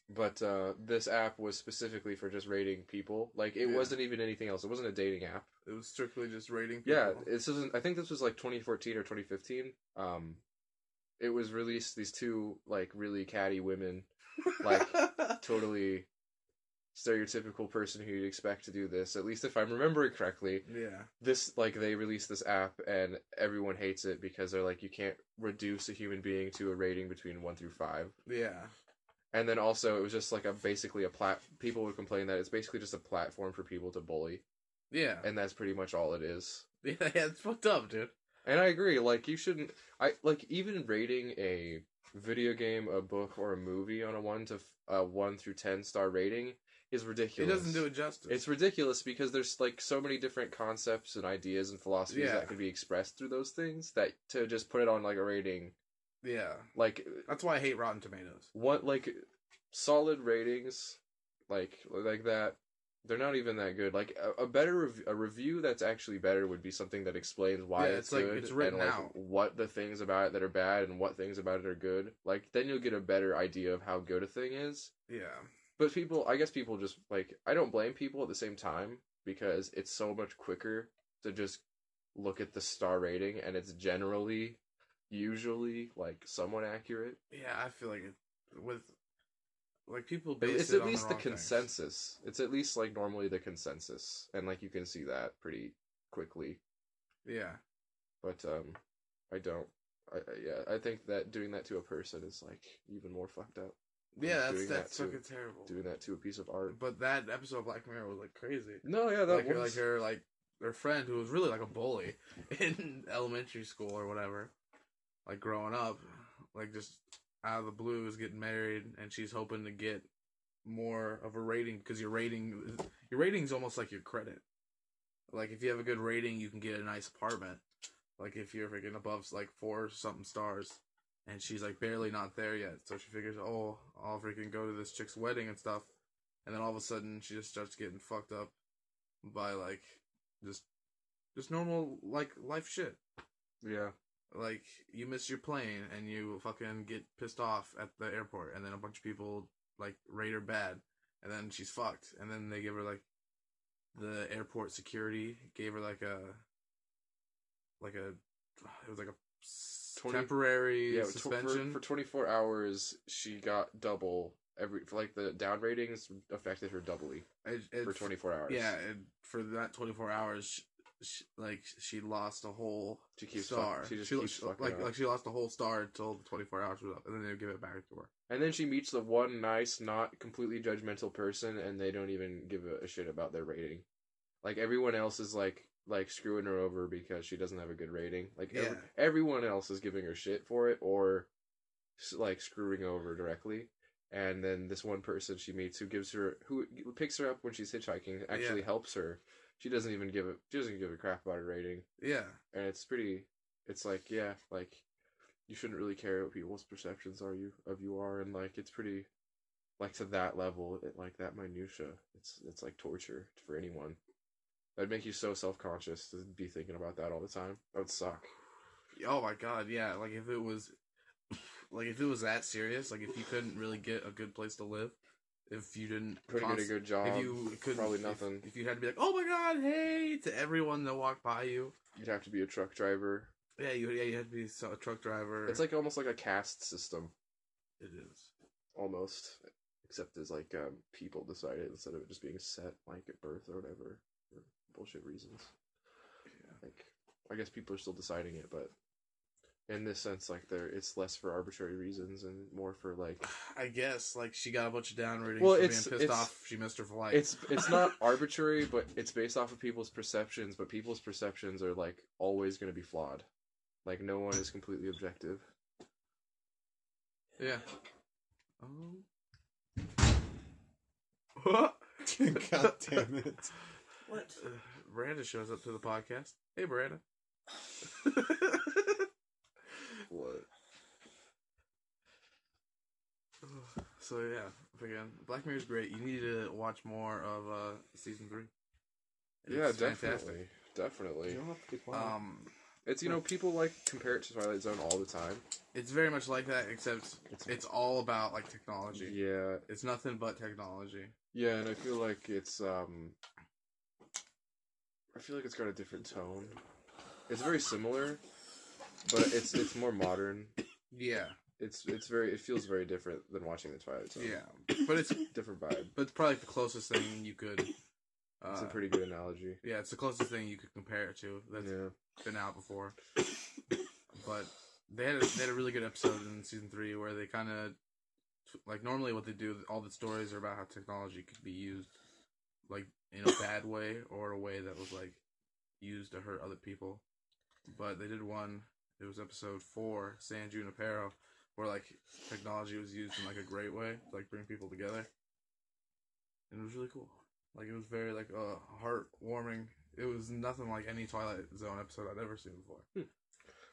[SPEAKER 3] But uh, this app was specifically for just rating people. Like it
[SPEAKER 2] Yeah.
[SPEAKER 3] wasn't even anything else. It wasn't a dating app.
[SPEAKER 2] It was strictly just rating.
[SPEAKER 3] Yeah, this isn't. I think this was like 2014 or 2015. Um, it was released. These two like really catty women, like *laughs* totally stereotypical person who you'd expect to do this. At least if I'm remembering correctly,
[SPEAKER 2] yeah,
[SPEAKER 3] this like they released this app and everyone hates it because they're like you can't reduce a human being to a rating between one through five.
[SPEAKER 2] yeah,
[SPEAKER 3] And then also it was just like a basically a plat. People would complain that it's basically just a platform for people to bully,
[SPEAKER 2] yeah,
[SPEAKER 3] and that's pretty much all it is. *laughs*
[SPEAKER 2] yeah. It's fucked up, dude.
[SPEAKER 3] And I agree. Like you shouldn't. I like even rating a video game, a book, or a movie on a one to a one through ten star rating is ridiculous.
[SPEAKER 2] It
[SPEAKER 3] ridiculous.
[SPEAKER 2] doesn't do it justice.
[SPEAKER 3] It's ridiculous because there's like so many different concepts and ideas and philosophies
[SPEAKER 2] Yeah.
[SPEAKER 3] that can be expressed through those things that to just put it on like a rating,
[SPEAKER 2] yeah.
[SPEAKER 3] like
[SPEAKER 2] That's why I hate Rotten Tomatoes.
[SPEAKER 3] what like solid ratings, like like that. They're not even that good. Like a, a better rev- a review that's actually better would be something that explains why
[SPEAKER 2] Yeah,
[SPEAKER 3] it's,
[SPEAKER 2] it's like-
[SPEAKER 3] good
[SPEAKER 2] it's written
[SPEAKER 3] and like
[SPEAKER 2] out.
[SPEAKER 3] what the things about it that are bad and what things about it are good. Like then you'll get a better idea of how good a thing is.
[SPEAKER 2] Yeah,
[SPEAKER 3] But people, I guess people just like I don't blame people at the same time because it's so much quicker to just look at the star rating and it's generally usually like somewhat accurate.
[SPEAKER 2] yeah. I feel like it with like people
[SPEAKER 3] It's
[SPEAKER 2] it
[SPEAKER 3] at
[SPEAKER 2] on the
[SPEAKER 3] least the,
[SPEAKER 2] wrong things.
[SPEAKER 3] consensus. It's at least like normally the consensus and like you can see that pretty quickly.
[SPEAKER 2] Yeah,
[SPEAKER 3] But um I don't I, I yeah, I think that doing that to a person is like even more fucked up.
[SPEAKER 2] yeah. That's that's
[SPEAKER 3] that
[SPEAKER 2] fucking terrible.
[SPEAKER 3] Doing that to a piece of art.
[SPEAKER 2] But that episode of Black Mirror was like crazy.
[SPEAKER 3] No, yeah, that
[SPEAKER 2] like her,
[SPEAKER 3] was
[SPEAKER 2] like her like her friend who was really like a bully *laughs* in elementary school or whatever, like growing up, like just out of the blue is getting married and she's hoping to get more of a rating because your rating your rating is almost like your credit. Like if you have a good rating, you can get a nice apartment. Like if you're freaking above like four something stars, and she's like barely not there yet, so she figures, oh, I'll freaking go to this chick's wedding and stuff, and then all of a sudden she just starts getting fucked up by like just just normal like life shit.
[SPEAKER 3] yeah.
[SPEAKER 2] Like you miss your plane and you fucking get pissed off at the airport, and then a bunch of people like rate her bad, and then she's fucked, and then they give her like the airport security gave her like a like a it was like a
[SPEAKER 3] 20
[SPEAKER 2] temporary
[SPEAKER 3] yeah,
[SPEAKER 2] suspension.
[SPEAKER 3] for, for 24 hours she got double every like the down ratings affected her doubly
[SPEAKER 2] It- it-
[SPEAKER 3] for 24 hours
[SPEAKER 2] Yeah, and for that 24 hours, she, she, like she lost a whole
[SPEAKER 3] She keeps
[SPEAKER 2] star.
[SPEAKER 3] fuck- she just
[SPEAKER 2] lo-
[SPEAKER 3] keeps fucking
[SPEAKER 2] like
[SPEAKER 3] up.
[SPEAKER 2] like she lost a whole star until the 24 hours was up, and then they give it back to her.
[SPEAKER 3] and then she meets the one nice not completely judgmental person and they don't even give a, shit about their rating like everyone else is like like screwing her over because she doesn't have a good rating like
[SPEAKER 2] Yeah.
[SPEAKER 3] everyone else is giving her shit for it or like screwing over directly and then this one person she meets who gives her who picks her up when she's hitchhiking actually
[SPEAKER 2] Yeah.
[SPEAKER 3] helps her she doesn't even give a she doesn't give a crap about her rating.
[SPEAKER 2] Yeah,
[SPEAKER 3] and it's pretty it's like yeah like you shouldn't really care what people's perceptions are you of you are. And like it's pretty like to that level it, like that minutia it's it's like torture for anyone. That'd make you so self-conscious to be thinking about that all the time. That would suck.
[SPEAKER 2] Oh my god, yeah. Like if it was, *laughs* like if it was that serious, like if you couldn't really get a good place to live, if you didn't
[SPEAKER 3] couldn't get a good job
[SPEAKER 2] if you couldn't,
[SPEAKER 3] probably nothing
[SPEAKER 2] If, you had to be like, oh my god, hey, to everyone that walked by you.
[SPEAKER 3] you'd have to be a truck driver
[SPEAKER 2] Yeah, you yeah you had to be a truck driver.
[SPEAKER 3] it's like almost like a caste system
[SPEAKER 2] it is.
[SPEAKER 3] almost except as like um, people decided instead of it just being set like at birth or whatever for bullshit reasons
[SPEAKER 2] Yeah.
[SPEAKER 3] like i guess people are still deciding it but in this sense like there it's less for arbitrary reasons and more for like
[SPEAKER 2] I guess like she got a bunch of down ratings
[SPEAKER 3] Well,
[SPEAKER 2] for
[SPEAKER 3] it's-
[SPEAKER 2] being pissed
[SPEAKER 3] it's-
[SPEAKER 2] off. She missed her flight.
[SPEAKER 3] it's it's not *laughs* arbitrary but it's based off of people's perceptions but people's perceptions are like always going to be flawed like no one is completely objective
[SPEAKER 2] yeah. Um. What? *laughs*
[SPEAKER 1] God damn it. *laughs*
[SPEAKER 2] What? Uh, Miranda shows up to the podcast. Hey, Miranda.
[SPEAKER 3] What *sighs*
[SPEAKER 2] so yeah, again, Black Mirror is great. You need to watch more of uh season three.
[SPEAKER 3] yeah definitely
[SPEAKER 2] fantastic.
[SPEAKER 3] definitely
[SPEAKER 1] You don't have to be.
[SPEAKER 2] Um,
[SPEAKER 3] It's you know people like compare it to Twilight Zone all the time.
[SPEAKER 2] It's very much like that, except
[SPEAKER 3] It's-
[SPEAKER 2] it's all about like technology.
[SPEAKER 3] Yeah,
[SPEAKER 2] It's nothing but technology.
[SPEAKER 3] yeah, and I feel like it's um, I feel like it's got a different tone. It's very similar, but it's it's more modern.
[SPEAKER 2] Yeah,
[SPEAKER 3] It's it's very it feels very different than watching the Twilight Zone.
[SPEAKER 2] yeah, but it's a *laughs*
[SPEAKER 3] different vibe.
[SPEAKER 2] but it's probably the closest thing you could. Uh,
[SPEAKER 3] It's a pretty good analogy.
[SPEAKER 2] yeah, it's the closest thing you could compare it to that's
[SPEAKER 3] Yeah,
[SPEAKER 2] been out before. But they had a, they had a really good episode in season three where they kind of like normally what they do all the stories are about how technology could be used like in a bad way or a way that was like used to hurt other people. But they did one. It was episode four, San Junipero, where like technology was used in like a great way to like bring people together, and it was really cool. Like it was very like uh heartwarming. It was nothing like any Twilight Zone episode I'd ever seen before.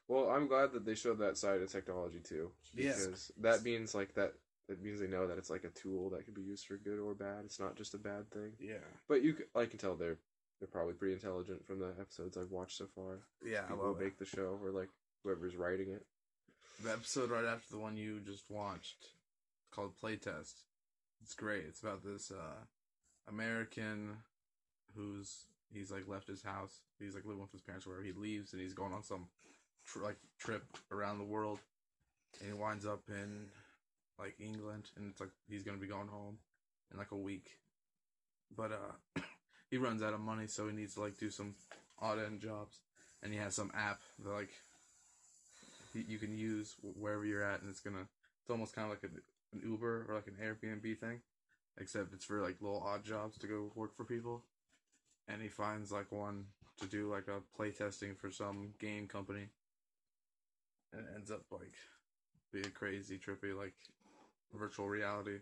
[SPEAKER 3] Well, I'm glad that they showed that side of technology too.
[SPEAKER 2] Yes.
[SPEAKER 3] Because that means like that. It means they know that it's like a tool that can be used for good or bad. It's not just a bad thing.
[SPEAKER 2] Yeah,
[SPEAKER 3] But you, c- I can tell they're they're probably pretty intelligent from the episodes I've watched so far.
[SPEAKER 2] yeah, I
[SPEAKER 3] People
[SPEAKER 2] love
[SPEAKER 3] who make the show or like whoever's writing it.
[SPEAKER 2] The episode right after the one you just watched, called Playtest. It's great. It's about this uh, American who's he's like left his house. He's like living with his parents where he leaves and he's going on some tr- like trip around the world, and he winds up in like England, and it's like he's gonna be going home in like a week, but uh, *clears throat* he runs out of money, so he needs to like do some odd end jobs, and he has some app that like you can use wherever you're at, and it's gonna. It's almost kind of like an, an Uber or like an Airbnb thing, except it's for like little odd jobs to go work for people. And he finds like one to do like a play testing for some game company, and it ends up like being crazy, trippy, like virtual reality,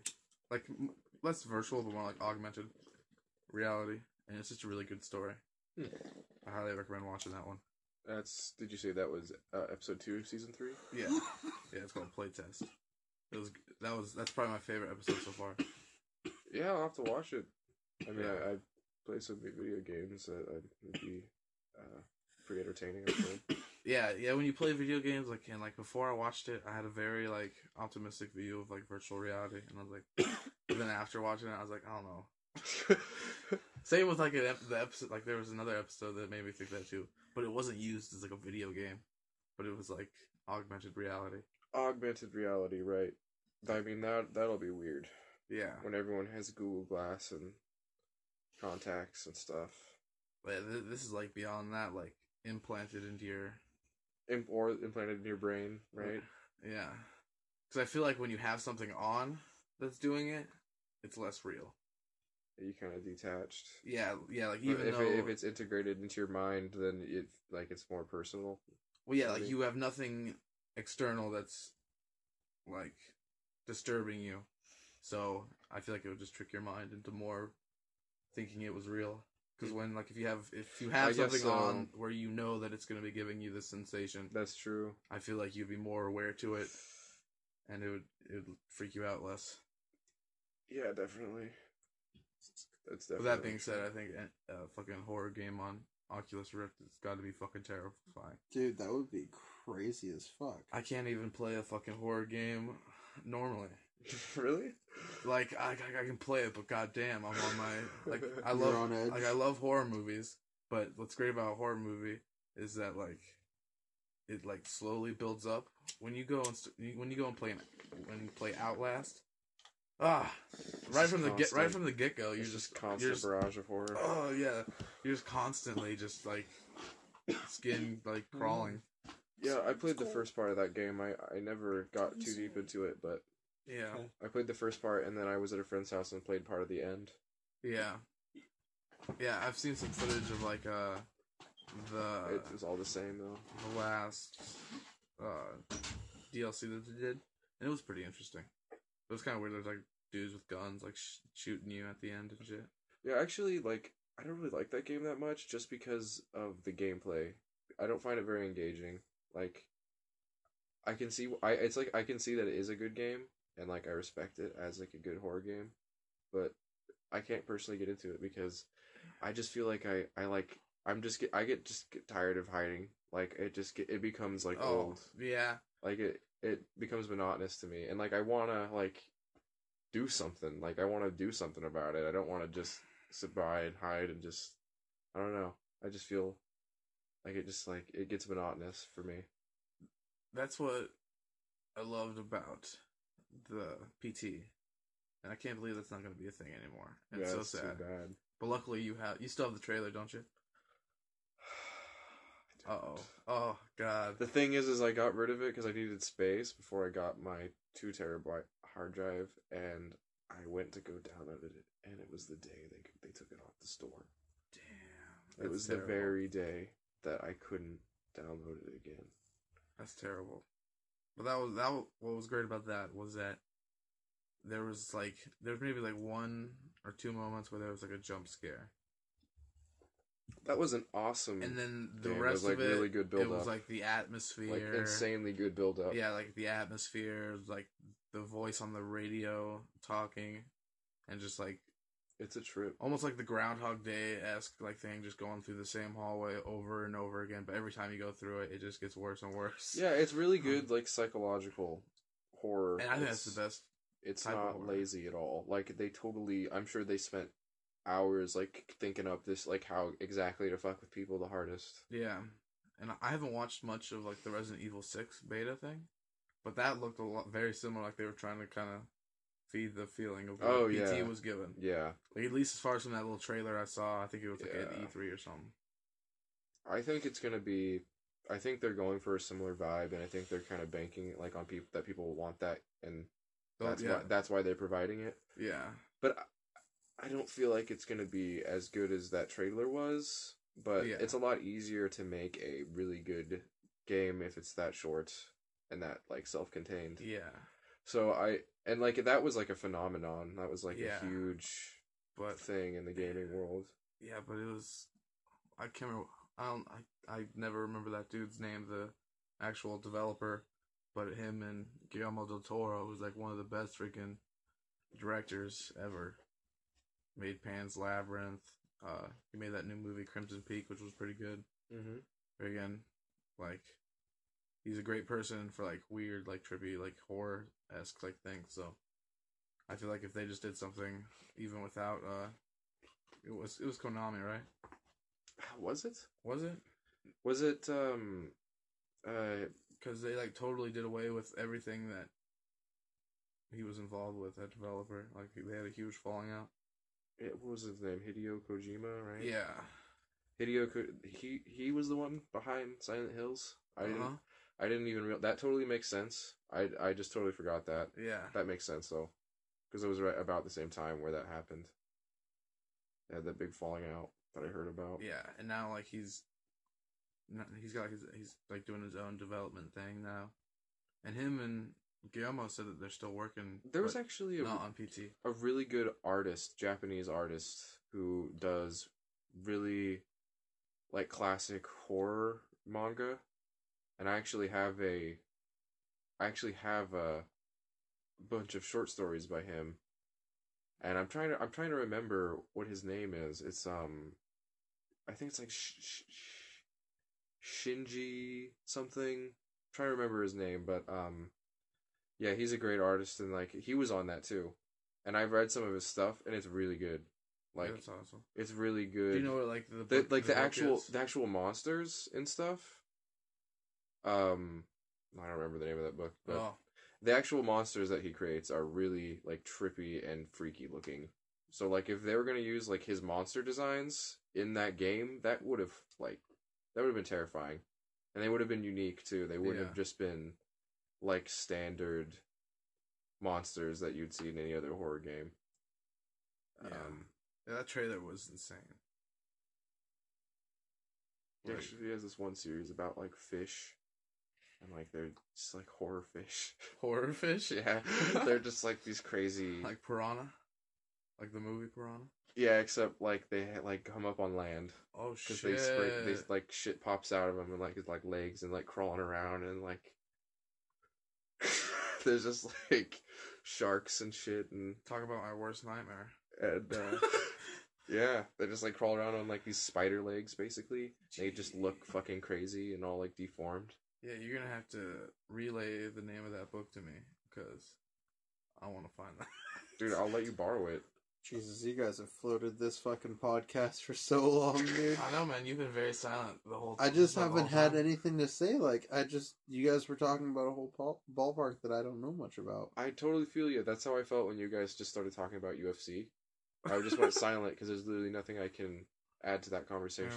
[SPEAKER 2] like m- less virtual but more like augmented reality. And it's just a really good story.
[SPEAKER 3] Hmm.
[SPEAKER 2] I highly recommend watching that one.
[SPEAKER 3] That's. Did you say that was uh, episode two, of season three?
[SPEAKER 2] Yeah, *laughs* yeah, it's called Playtest. It was that was that's probably my favorite episode so far.
[SPEAKER 3] Yeah, I'll have to watch it. I mean,
[SPEAKER 2] Yeah.
[SPEAKER 3] I, I play some video games that uh, would be uh, pretty entertaining. I think. *coughs*
[SPEAKER 2] Yeah, yeah. When you play video games, like and like before I watched it, I had a very like optimistic view of like virtual reality, and I was like, *coughs* but then after watching it, I was like, I don't know. *laughs* Same with like an ep- the episode, like there was another episode that made me think that too, but it wasn't used as like a video game, but it was like augmented reality.
[SPEAKER 3] Augmented reality, right? I mean that that'll be weird
[SPEAKER 2] Yeah,
[SPEAKER 3] when everyone has Google Glass and contacts and stuff,
[SPEAKER 2] but this is like beyond that, like implanted into your
[SPEAKER 3] Im- or implanted in your brain, right?
[SPEAKER 2] Yeah, because I feel like when you have something on that's doing it, it's less real.
[SPEAKER 3] You kind of detached.
[SPEAKER 2] Yeah, yeah. Like even
[SPEAKER 3] if
[SPEAKER 2] though,
[SPEAKER 3] it, if it's integrated into your mind, then it like it's more personal.
[SPEAKER 2] well, yeah, like you have nothing external that's like disturbing you. So I feel like it would just trick your mind into more thinking it was real. Because mm. when like if you have if you have
[SPEAKER 3] guess
[SPEAKER 2] something
[SPEAKER 3] so.
[SPEAKER 2] on where you know that it's going to be giving you this sensation,
[SPEAKER 3] That's true.
[SPEAKER 2] I feel like you'd be more aware to it, and it would it would freak you out less.
[SPEAKER 3] Yeah, definitely. That's
[SPEAKER 2] With
[SPEAKER 3] definitely.
[SPEAKER 2] that being said, I think a uh, fucking horror game on Oculus Rift has got to be fucking terrifying.
[SPEAKER 1] Dude, that would be crazy as fuck.
[SPEAKER 2] I can't even play a fucking horror game normally. *laughs*
[SPEAKER 3] really?
[SPEAKER 2] Like I, I, can play it, but goddamn, I'm on my like *laughs* I love
[SPEAKER 1] on edge.
[SPEAKER 2] like I love horror movies. But what's great about a horror movie is that like it like slowly builds up when you go and st- when you go and play when you play Outlast. Ah, right
[SPEAKER 3] just
[SPEAKER 2] from the get, right from the get go, you're just
[SPEAKER 3] just constant
[SPEAKER 2] you're just
[SPEAKER 3] barrage of horror.
[SPEAKER 2] Oh yeah, you're just constantly just like skin like crawling.
[SPEAKER 3] Yeah, I played the first part of that game. I, I never got too deep into it, but
[SPEAKER 2] Yeah,
[SPEAKER 3] I played the first part, and then I was at a friend's house and played part of the end.
[SPEAKER 2] yeah, yeah. I've seen some footage of like uh the
[SPEAKER 3] it was all the same though.
[SPEAKER 2] the last uh DLC that they did, and it was pretty interesting. It was kind of weird. There's like dudes with guns like sh- shooting you at the end and shit.
[SPEAKER 3] Yeah, actually, like I don't really like that game that much, just because of the gameplay. I don't find it very engaging. Like, I can see, I it's like I can see that it is a good game, and like I respect it as like a good horror game, but I can't personally get into it because I just feel like I I like I'm just get I get just get tired of hiding Like it just get, it becomes like
[SPEAKER 2] oh,
[SPEAKER 3] old.
[SPEAKER 2] yeah.
[SPEAKER 3] Like it it becomes monotonous to me, and like I wanna like do something. Like I want to do something about it. I don't want to just sit by and hide and just. I don't know. I just feel like it just like it gets monotonous for me.
[SPEAKER 2] That's what I loved about the PT, and I can't believe that's not going to be a thing anymore. It's
[SPEAKER 3] yeah,
[SPEAKER 2] so
[SPEAKER 3] it's too
[SPEAKER 2] sad.
[SPEAKER 3] bad.
[SPEAKER 2] But luckily, you have you still have the trailer, don't you? Uh oh. Oh God.
[SPEAKER 3] The thing is, is I got rid of it because I needed space before I got my two terabyte hard drive, and I went to go download it, and it was the day they they took it off the store.
[SPEAKER 2] Damn.
[SPEAKER 3] it was
[SPEAKER 2] terrible.
[SPEAKER 3] the very day that I couldn't download it again.
[SPEAKER 2] That's terrible. But that was that. Was, what was great about that was that there was like there was maybe like one or two moments where there was like a jump scare,
[SPEAKER 3] That was an awesome,
[SPEAKER 2] and then the
[SPEAKER 3] game. It
[SPEAKER 2] rest
[SPEAKER 3] was, like,
[SPEAKER 2] of it,
[SPEAKER 3] really good build it
[SPEAKER 2] was
[SPEAKER 3] up.
[SPEAKER 2] like the atmosphere,
[SPEAKER 3] like insanely good build up.
[SPEAKER 2] Yeah, like the atmosphere, like the voice on the radio talking, and just like
[SPEAKER 3] it's a trip.
[SPEAKER 2] almost like the Groundhog Day esque like thing, just going through the same hallway over and over again. But every time you go through it, it just gets worse and worse.
[SPEAKER 3] Yeah, it's really um, good, like psychological horror.
[SPEAKER 2] and I think
[SPEAKER 3] It's-
[SPEAKER 2] that's the best.
[SPEAKER 3] It's
[SPEAKER 2] type
[SPEAKER 3] not lazy at all. Like they totally, I'm sure they spent hours like thinking up this, like how exactly to fuck with people the hardest.
[SPEAKER 2] Yeah, and I haven't watched much of like the Resident Evil Six beta thing, but that looked a lot very similar. Like they were trying to kind of feed the feeling of what
[SPEAKER 3] Oh,
[SPEAKER 2] PT
[SPEAKER 3] yeah.
[SPEAKER 2] was given.
[SPEAKER 3] Yeah,
[SPEAKER 2] Like at least as far as from that little trailer I saw, I think it was like at
[SPEAKER 3] Yeah.
[SPEAKER 2] E3 or something.
[SPEAKER 3] I think it's gonna be. I think they're going for a similar vibe, and I think they're kind of banking like on people that people want that, and that's
[SPEAKER 2] yeah,
[SPEAKER 3] why that's why they're providing it.
[SPEAKER 2] yeah,
[SPEAKER 3] But I, don't feel like it's gonna be as good as that trailer was. But
[SPEAKER 2] Yeah.
[SPEAKER 3] it's a lot easier to make a really good game if it's that short and that like self-contained.
[SPEAKER 2] yeah.
[SPEAKER 3] So I and like that was like a phenomenon. That was like
[SPEAKER 2] Yeah.
[SPEAKER 3] a huge
[SPEAKER 2] But
[SPEAKER 3] thing in the gaming world.
[SPEAKER 2] yeah, but it was. I can't remember. I don't. I I never remember that dude's name, the actual developer. But him and Guillermo del Toro was like one of the best freaking directors ever. Made Pan's Labyrinth. Uh, he made that new movie Crimson Peak, which was pretty good.
[SPEAKER 3] Mm-hmm.
[SPEAKER 2] But again, like he's a great person for like weird, like trippy, like horror esque like things. So I feel like if they just did something even without uh, it was it was Konami, right?
[SPEAKER 3] Was it?
[SPEAKER 2] Was it?
[SPEAKER 3] Was it? Um. Uh.
[SPEAKER 2] Because they like totally did away with everything that he was involved with. That developer, like they had a huge falling out.
[SPEAKER 3] It, what was his name? Hideo Kojima, right?
[SPEAKER 2] Yeah.
[SPEAKER 3] Hideo. Ko- he he was the one behind Silent Hills. I didn't.
[SPEAKER 2] Uh-huh.
[SPEAKER 3] I didn't even real. That totally makes sense. I I just totally forgot that.
[SPEAKER 2] Yeah.
[SPEAKER 3] That makes sense though, because it was right about the same time where that happened. They had that big falling out that I heard about.
[SPEAKER 2] Yeah, and now like he's, he's got his he's like doing his own development thing now, and him and Guillermo said that they're still working.
[SPEAKER 3] There was actually a,
[SPEAKER 2] not on PT.
[SPEAKER 3] a really good artist, Japanese artist, who does really like classic horror manga. And I actually have a I actually have a bunch of short stories by him. And I'm trying to I'm trying to remember what his name is. It's um I think it's like sh- sh- sh- Shinji something. I'm trying to remember his name, but um yeah, he's a great artist and like he was on that too. And I've read some of his stuff and it's really good. Like
[SPEAKER 2] That's awesome.
[SPEAKER 3] it's really good.
[SPEAKER 2] Do you know what like the,
[SPEAKER 3] the, like the,
[SPEAKER 2] book
[SPEAKER 3] actual
[SPEAKER 2] is?
[SPEAKER 3] the actual monsters and stuff? Um I don't remember the name of that book, but
[SPEAKER 2] oh,
[SPEAKER 3] the actual monsters that he creates are really like trippy and freaky looking. So like if they were gonna use like his monster designs in that game, that would have like that would have been terrifying, and they would have been unique too. They wouldn't
[SPEAKER 2] Yeah.
[SPEAKER 3] have just been like standard monsters that you'd see in any other horror game.
[SPEAKER 2] Yeah.
[SPEAKER 3] Um,
[SPEAKER 2] yeah, that trailer was insane.
[SPEAKER 3] he
[SPEAKER 2] Like,
[SPEAKER 3] actually has this one series about like fish, and like they're just like horror fish. *laughs*
[SPEAKER 2] horror fish.
[SPEAKER 3] yeah, they're just like these crazy *laughs*
[SPEAKER 2] like piranha, like the movie Piranha.
[SPEAKER 3] Yeah, except like they like come up on land
[SPEAKER 2] Oh
[SPEAKER 3] because
[SPEAKER 2] shit!
[SPEAKER 3] they spray, they like shit pops out of them and like it's like legs and like crawling around and like there's just *laughs* like sharks and shit and
[SPEAKER 2] Talk about my worst nightmare.
[SPEAKER 3] and uh, *laughs* Yeah, they just like crawl around on like these spider legs, basically. They just look fucking crazy and all like deformed.
[SPEAKER 2] Yeah, you're gonna have to relay the name of that book to me because I want to find that.
[SPEAKER 3] Dude, I'll let you *laughs* borrow it.
[SPEAKER 1] Jesus, you guys have floated this fucking podcast for so long, *laughs* dude.
[SPEAKER 2] I know, man. You've been very silent the whole. Time.
[SPEAKER 1] I just haven't had
[SPEAKER 2] time.
[SPEAKER 1] anything to say. Like, I just, you guys were talking about a whole ball, ballpark that I don't know much about.
[SPEAKER 3] I totally feel you. That's how I felt when you guys just started talking about UFC. I just went *laughs* silent because there's literally nothing I can add to that conversation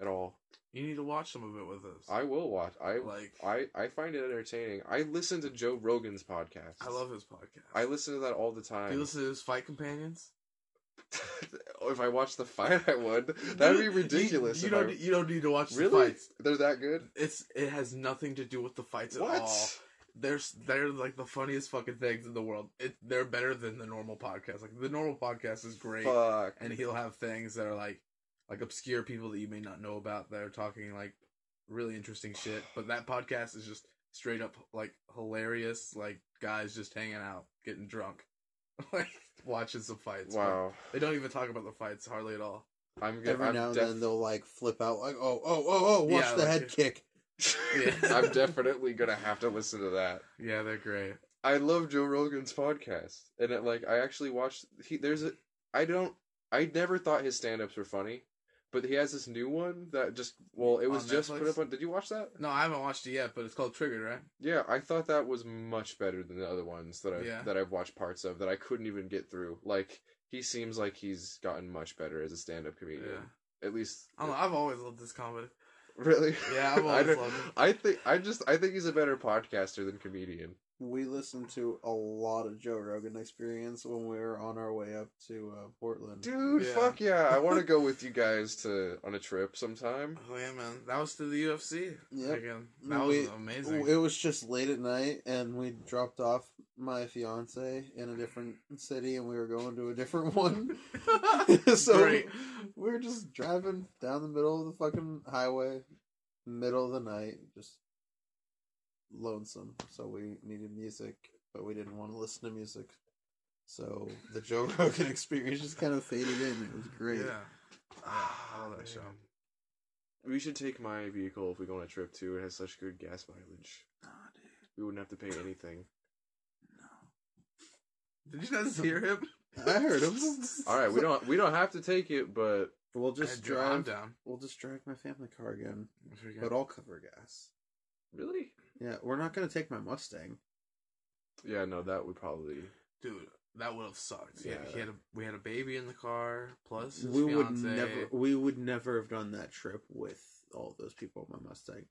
[SPEAKER 2] Yeah.
[SPEAKER 3] at all.
[SPEAKER 2] You need to watch some of it with us.
[SPEAKER 3] I will watch. I
[SPEAKER 2] like.
[SPEAKER 3] I I find it entertaining. I listen to Joe Rogan's podcast.
[SPEAKER 2] I love his podcast.
[SPEAKER 3] I listen to that all the time.
[SPEAKER 2] Do you listen to his fight companions? *laughs*
[SPEAKER 3] if I watched the fight, I would. That'd be ridiculous.
[SPEAKER 2] You,
[SPEAKER 3] if
[SPEAKER 2] don't.
[SPEAKER 3] I...
[SPEAKER 2] You don't need to watch the fights.
[SPEAKER 3] They're that good?
[SPEAKER 2] It's. It has nothing to do with the fights at
[SPEAKER 3] What?
[SPEAKER 2] all. They're they're like the funniest fucking things in the world. It they're better than the normal podcast. Like the normal podcast is great,
[SPEAKER 3] Fuck.
[SPEAKER 2] and he'll have things that are like like obscure people that you may not know about that are talking like really interesting shit. *sighs* But that podcast is just straight up like hilarious. Like guys just hanging out, getting drunk, *laughs* like watching some fights.
[SPEAKER 3] Wow.
[SPEAKER 2] They don't even talk about the fights hardly at all.
[SPEAKER 3] I'm good.
[SPEAKER 1] Every
[SPEAKER 3] I'm
[SPEAKER 1] now and
[SPEAKER 3] def-
[SPEAKER 1] then they'll like flip out, like, oh, oh, oh, oh, watch
[SPEAKER 2] Yeah,
[SPEAKER 1] the
[SPEAKER 2] like-
[SPEAKER 1] head kick.
[SPEAKER 2] Yeah. *laughs*
[SPEAKER 3] I'm *laughs* definitely gonna have to listen to that.
[SPEAKER 2] Yeah, they're great.
[SPEAKER 3] I love Joe Rogan's podcast, and it, like I actually watched. He there's a I don't I never thought his stand-ups were funny, but he has this new one that just well it was
[SPEAKER 2] On
[SPEAKER 3] just
[SPEAKER 2] Netflix?
[SPEAKER 3] put up on. Did you watch that?
[SPEAKER 2] No, I haven't watched it yet, but it's called Triggered, right?
[SPEAKER 3] Yeah, I thought that was much better than the other ones that I
[SPEAKER 2] Yeah.
[SPEAKER 3] that I've watched parts of that I couldn't even get through. Like he seems like he's gotten much better as a stand-up comedian.
[SPEAKER 2] Yeah.
[SPEAKER 3] At least
[SPEAKER 2] I don't know. I've always loved this comedy.
[SPEAKER 3] really.
[SPEAKER 2] Yeah, I've *laughs*
[SPEAKER 3] I
[SPEAKER 2] always
[SPEAKER 3] don't-
[SPEAKER 2] loved it.
[SPEAKER 3] I think I just I think he's a better podcaster than comedian.
[SPEAKER 1] We listened to a lot of Joe Rogan experience when we were on our way up to uh, Portland.
[SPEAKER 3] Dude,
[SPEAKER 2] Yeah.
[SPEAKER 3] fuck yeah! I want to *laughs* go with you guys to on a trip sometime.
[SPEAKER 2] Oh yeah, man. That was to the UFC.
[SPEAKER 1] Yeah,
[SPEAKER 2] Again, that
[SPEAKER 1] We-
[SPEAKER 2] was amazing.
[SPEAKER 1] It was just late at night, and we dropped off my fiance in a different city, and we were going to a different *laughs* one. *laughs* so
[SPEAKER 2] Great.
[SPEAKER 1] we were just driving down the middle of the fucking highway, middle of the night, just lonesome. So we needed music, but we didn't want to listen to music. So the Joe *laughs* Rogan experience just kind of faded in. It was great.
[SPEAKER 2] Yeah. Yeah, I love that oh, show.
[SPEAKER 3] We should take my vehicle if we go on a trip too. It has such good gas mileage.
[SPEAKER 1] Nah, dude,
[SPEAKER 3] We wouldn't have to pay anything.
[SPEAKER 1] no.
[SPEAKER 2] Did you not hear him? *laughs*
[SPEAKER 1] I heard him. *laughs*
[SPEAKER 3] All right, we don't we don't have to take it, but
[SPEAKER 1] We'll just
[SPEAKER 2] Hey, I'm
[SPEAKER 1] drive.
[SPEAKER 2] down.
[SPEAKER 1] We'll just drive my family car again, but I'll cover gas.
[SPEAKER 3] really,
[SPEAKER 1] Yeah, we're not gonna take my Mustang.
[SPEAKER 3] yeah, no, that would probably.
[SPEAKER 2] Dude, that would have sucked. Yeah,
[SPEAKER 3] Yeah.
[SPEAKER 2] he had a, we had a baby in the car, plus his
[SPEAKER 1] we would never. We would never have done that trip with all those people on my Mustang.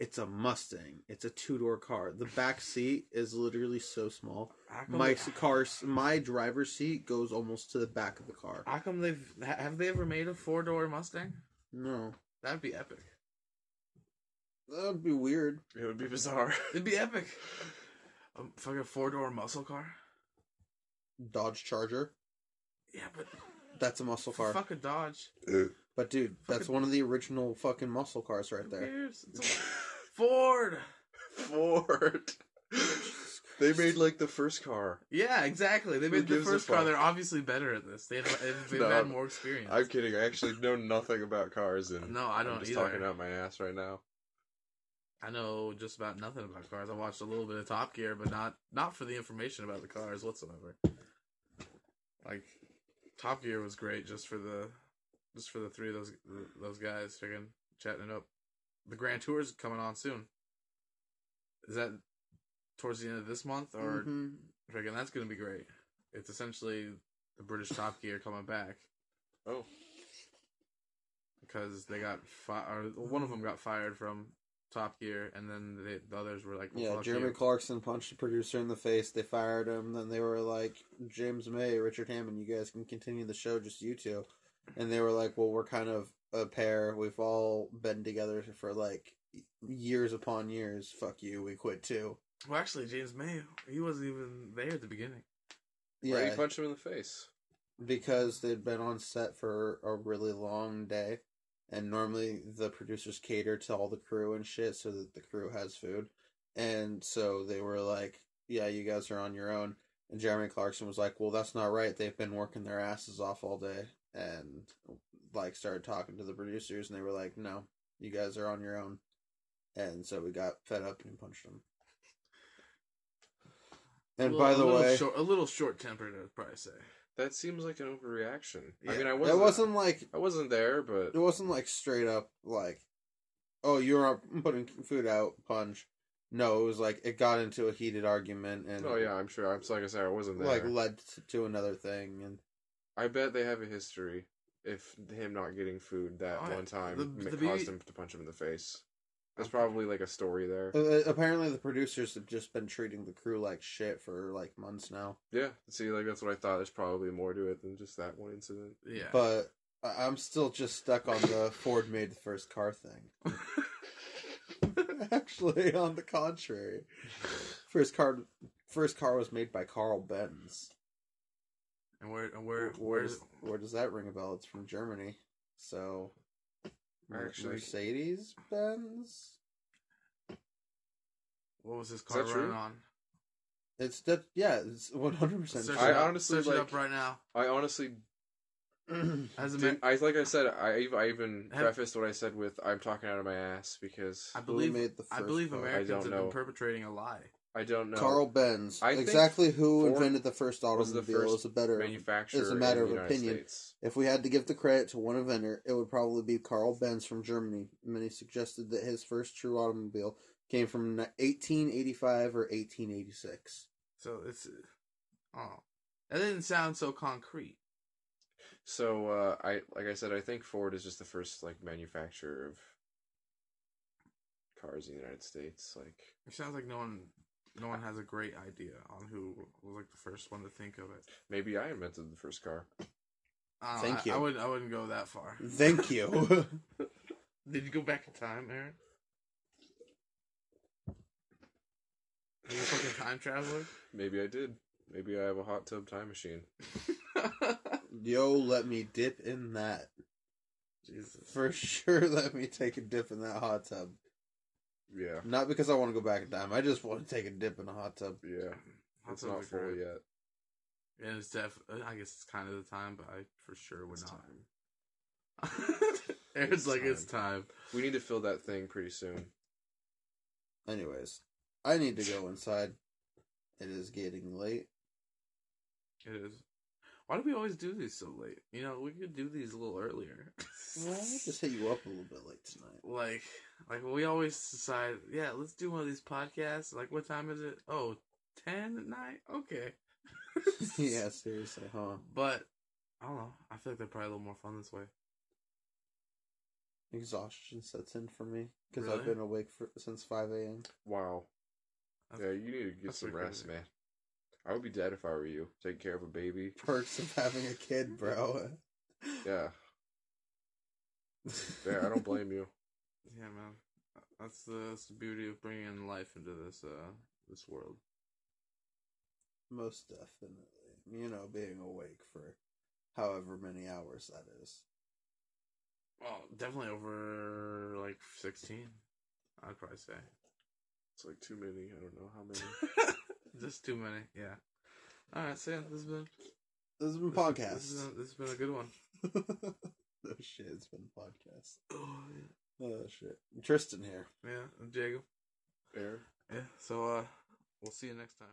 [SPEAKER 1] It's a Mustang. It's a two door car. The back seat is literally so small. My
[SPEAKER 2] they-
[SPEAKER 1] car, my driver's seat goes almost to the back of the car.
[SPEAKER 2] How come they've have they ever made a four door Mustang?
[SPEAKER 1] No,
[SPEAKER 2] That'd be epic.
[SPEAKER 1] That would be weird.
[SPEAKER 3] It would be bizarre. *laughs*
[SPEAKER 2] It'd be epic. A fucking four door muscle car.
[SPEAKER 1] Dodge Charger.
[SPEAKER 2] Yeah, but
[SPEAKER 1] That's a muscle car.
[SPEAKER 2] fuck a Dodge.
[SPEAKER 1] Uh, but dude, that's
[SPEAKER 2] Fucking-
[SPEAKER 1] one of the original fucking muscle cars right there.
[SPEAKER 2] a- *laughs* Ford.
[SPEAKER 3] Ford. they made like the first car.
[SPEAKER 2] Yeah, exactly. They made the first car. They're obviously better at this. They've, they've *laughs*
[SPEAKER 3] No,
[SPEAKER 2] had
[SPEAKER 3] I'm-
[SPEAKER 2] more experience.
[SPEAKER 3] I'm kidding. I actually know nothing about cars, and
[SPEAKER 2] No, I don't
[SPEAKER 3] I'm just
[SPEAKER 2] either.
[SPEAKER 3] talking out my ass right now.
[SPEAKER 2] I know just about nothing about cars. I watched a little bit of Top Gear, but not not for the information about the cars whatsoever. Like Top Gear was great just for the just for the three of those those guys freaking chatting it up. The Grand Tour is coming on soon. Is that towards the end of this month or
[SPEAKER 1] Mhm.
[SPEAKER 2] freaking that's gonna be great. It's essentially the British Top Gear coming back
[SPEAKER 3] Oh,
[SPEAKER 2] because they got fi- one of them got fired from Top Gear, and then they, the others were like, well,
[SPEAKER 1] Yeah, Jeremy
[SPEAKER 2] you.
[SPEAKER 1] Clarkson punched the producer in the face. They fired him. Then they were like, James May, Richard Hammond, you guys can continue the show, just you two. And they were like, well, we're kind of a pair. We've all been together for like years upon years. Fuck you. We quit too.
[SPEAKER 2] Well, actually, James May, he wasn't even there at the beginning.
[SPEAKER 3] why
[SPEAKER 1] Yeah,
[SPEAKER 3] he punched him in the face?
[SPEAKER 1] because they'd been on set for a really long day. And normally the producers cater to all the crew and shit so that the crew has food. And so they were like, yeah, you guys are on your own. And Jeremy Clarkson was like, well, that's not right. They've been working their asses off all day. and like started talking to the producers, and they were like, "No, you guys are on your own." And so we got fed up and punched them. And
[SPEAKER 2] A
[SPEAKER 1] by the
[SPEAKER 2] a
[SPEAKER 1] way,
[SPEAKER 2] short, a little short tempered, I'd probably say.
[SPEAKER 3] That seems like an overreaction. I
[SPEAKER 2] Yeah.
[SPEAKER 3] mean, I wasn't.
[SPEAKER 1] wasn't like
[SPEAKER 3] I wasn't there, but
[SPEAKER 1] it wasn't like straight up like, "Oh, you're *laughs* putting food out, punch." No, it was like it got into a heated argument and
[SPEAKER 3] oh yeah, I'm sure. I'm like I said, I wasn't there.
[SPEAKER 1] like led to, another thing and
[SPEAKER 3] I bet they have a history. If him not getting food that
[SPEAKER 2] yeah.
[SPEAKER 3] one time
[SPEAKER 2] The- the
[SPEAKER 3] caused
[SPEAKER 2] BB
[SPEAKER 3] him to punch him in the face. There's probably like a story there.
[SPEAKER 1] Uh, apparently, the producers have just been treating the crew like shit for like months now.
[SPEAKER 3] Yeah, see, like that's what I thought. There's probably more to it than just that one incident.
[SPEAKER 2] Yeah.
[SPEAKER 1] But I- I'm still just stuck on the Ford made the first car thing. *laughs* Actually, on the contrary, first car first car was made by Carl Benz.
[SPEAKER 2] and where, and where,
[SPEAKER 1] Where
[SPEAKER 2] where's
[SPEAKER 1] does, where does that ring a bell? It's from Germany. So, Mer-
[SPEAKER 3] Actually-
[SPEAKER 1] Mercedes Benz.
[SPEAKER 2] what was his
[SPEAKER 3] that
[SPEAKER 2] car
[SPEAKER 3] true?
[SPEAKER 2] running on?
[SPEAKER 1] It's that yeah. It's 100 percent
[SPEAKER 2] Search
[SPEAKER 3] I
[SPEAKER 2] it up.
[SPEAKER 3] honestly,
[SPEAKER 2] search it
[SPEAKER 3] like-
[SPEAKER 2] up right now.
[SPEAKER 3] I honestly *clears throat*
[SPEAKER 2] Has it
[SPEAKER 3] didn't.
[SPEAKER 2] been?
[SPEAKER 3] I like I said. I ev- I even
[SPEAKER 2] Have-
[SPEAKER 3] prefaced what I said with "I'm talking out of my ass" because
[SPEAKER 2] I believe.
[SPEAKER 1] made the
[SPEAKER 2] I believe
[SPEAKER 1] car? I
[SPEAKER 2] Americans
[SPEAKER 3] don't
[SPEAKER 2] have
[SPEAKER 3] know.
[SPEAKER 2] been perpetrating a lie.
[SPEAKER 3] I don't know.
[SPEAKER 1] Carl Benz.
[SPEAKER 3] I
[SPEAKER 1] exactly who
[SPEAKER 3] Ford
[SPEAKER 1] invented the first
[SPEAKER 3] was the
[SPEAKER 1] automobile
[SPEAKER 3] first
[SPEAKER 1] is a better
[SPEAKER 3] manufacturer
[SPEAKER 1] It's a matter of opinion.
[SPEAKER 3] States.
[SPEAKER 1] If we had to give the credit to one inventor, it would probably be Carl Benz from Germany. Many suggested that his first true automobile came from 1885 or 1886.
[SPEAKER 2] So it's. Oh, that didn't sound so concrete.
[SPEAKER 3] So uh, I like I said, I think Ford is just the first like manufacturer of cars in the United States. Like
[SPEAKER 2] It sounds like no one, no one has a great idea on who was like the first one to think of it.
[SPEAKER 3] maybe I invented the first car.
[SPEAKER 2] I
[SPEAKER 1] Thank
[SPEAKER 2] I,
[SPEAKER 1] you.
[SPEAKER 2] I wouldn't. I wouldn't go that far.
[SPEAKER 1] Thank you. *laughs*
[SPEAKER 2] Did you go back in time, Aaron? Are you a fucking time traveler?
[SPEAKER 3] Maybe I did. Maybe I have a hot tub time machine. *laughs*
[SPEAKER 1] Yo, let me dip in that.
[SPEAKER 2] Jesus.
[SPEAKER 1] For sure, *laughs* let me take a dip in that hot tub.
[SPEAKER 3] Yeah,
[SPEAKER 1] Not because I want to go back in time. I just want to take a dip in a hot tub.
[SPEAKER 3] yeah.
[SPEAKER 2] Hot
[SPEAKER 3] It's
[SPEAKER 2] tubs
[SPEAKER 3] not
[SPEAKER 2] are
[SPEAKER 3] full
[SPEAKER 2] great.
[SPEAKER 3] yet.
[SPEAKER 2] And it's def. I guess it's kind of the time, but I for sure would
[SPEAKER 3] It's
[SPEAKER 2] not.
[SPEAKER 3] time. *laughs*
[SPEAKER 2] Aaron's
[SPEAKER 3] It's
[SPEAKER 2] like it's time.
[SPEAKER 3] We need to fill that thing pretty soon.
[SPEAKER 1] Anyways, I need to go inside. It is getting late.
[SPEAKER 2] It is. Why do we always do these so late? You know, we could do these a little earlier.
[SPEAKER 1] Well, I just hit you up a little bit late tonight.
[SPEAKER 2] like, like we always decide, yeah, let's do one of these podcasts. Like, what time is it? Oh, 10 at night? Okay. *laughs* *laughs*
[SPEAKER 1] yeah, seriously, huh?
[SPEAKER 2] But, I don't know. I feel like they're probably a little more fun this way.
[SPEAKER 1] Exhaustion sets in for me because
[SPEAKER 2] Really?
[SPEAKER 1] I've been awake for since 5 a.m.
[SPEAKER 3] Wow.
[SPEAKER 2] That's-
[SPEAKER 3] Yeah, you need to get some rest,
[SPEAKER 2] crazy.
[SPEAKER 3] man. I would be dead if I were you. Taking care of a baby. *laughs*
[SPEAKER 1] Perks of having a kid, bro.
[SPEAKER 3] Yeah, yeah. I don't blame you. *laughs*
[SPEAKER 2] Yeah, man. That's the, that's the beauty of bringing life into this uh this world.
[SPEAKER 1] Most definitely. You know, being awake for however many hours that is.
[SPEAKER 2] Well, definitely over like sixteen. I'd probably say
[SPEAKER 3] It's like too many. I don't know how many. *laughs*
[SPEAKER 2] just too many. Yeah. All right, so yeah, this has been
[SPEAKER 1] This has been
[SPEAKER 2] this,
[SPEAKER 1] podcast.
[SPEAKER 2] This, has been- this has been a good one. *laughs*
[SPEAKER 1] no shit, it's been a podcast.
[SPEAKER 2] Oh
[SPEAKER 1] Oh shit. Tristan here.
[SPEAKER 2] yeah, yeah, Jacob.
[SPEAKER 3] Air.
[SPEAKER 2] Yeah. So uh, we'll see you next time.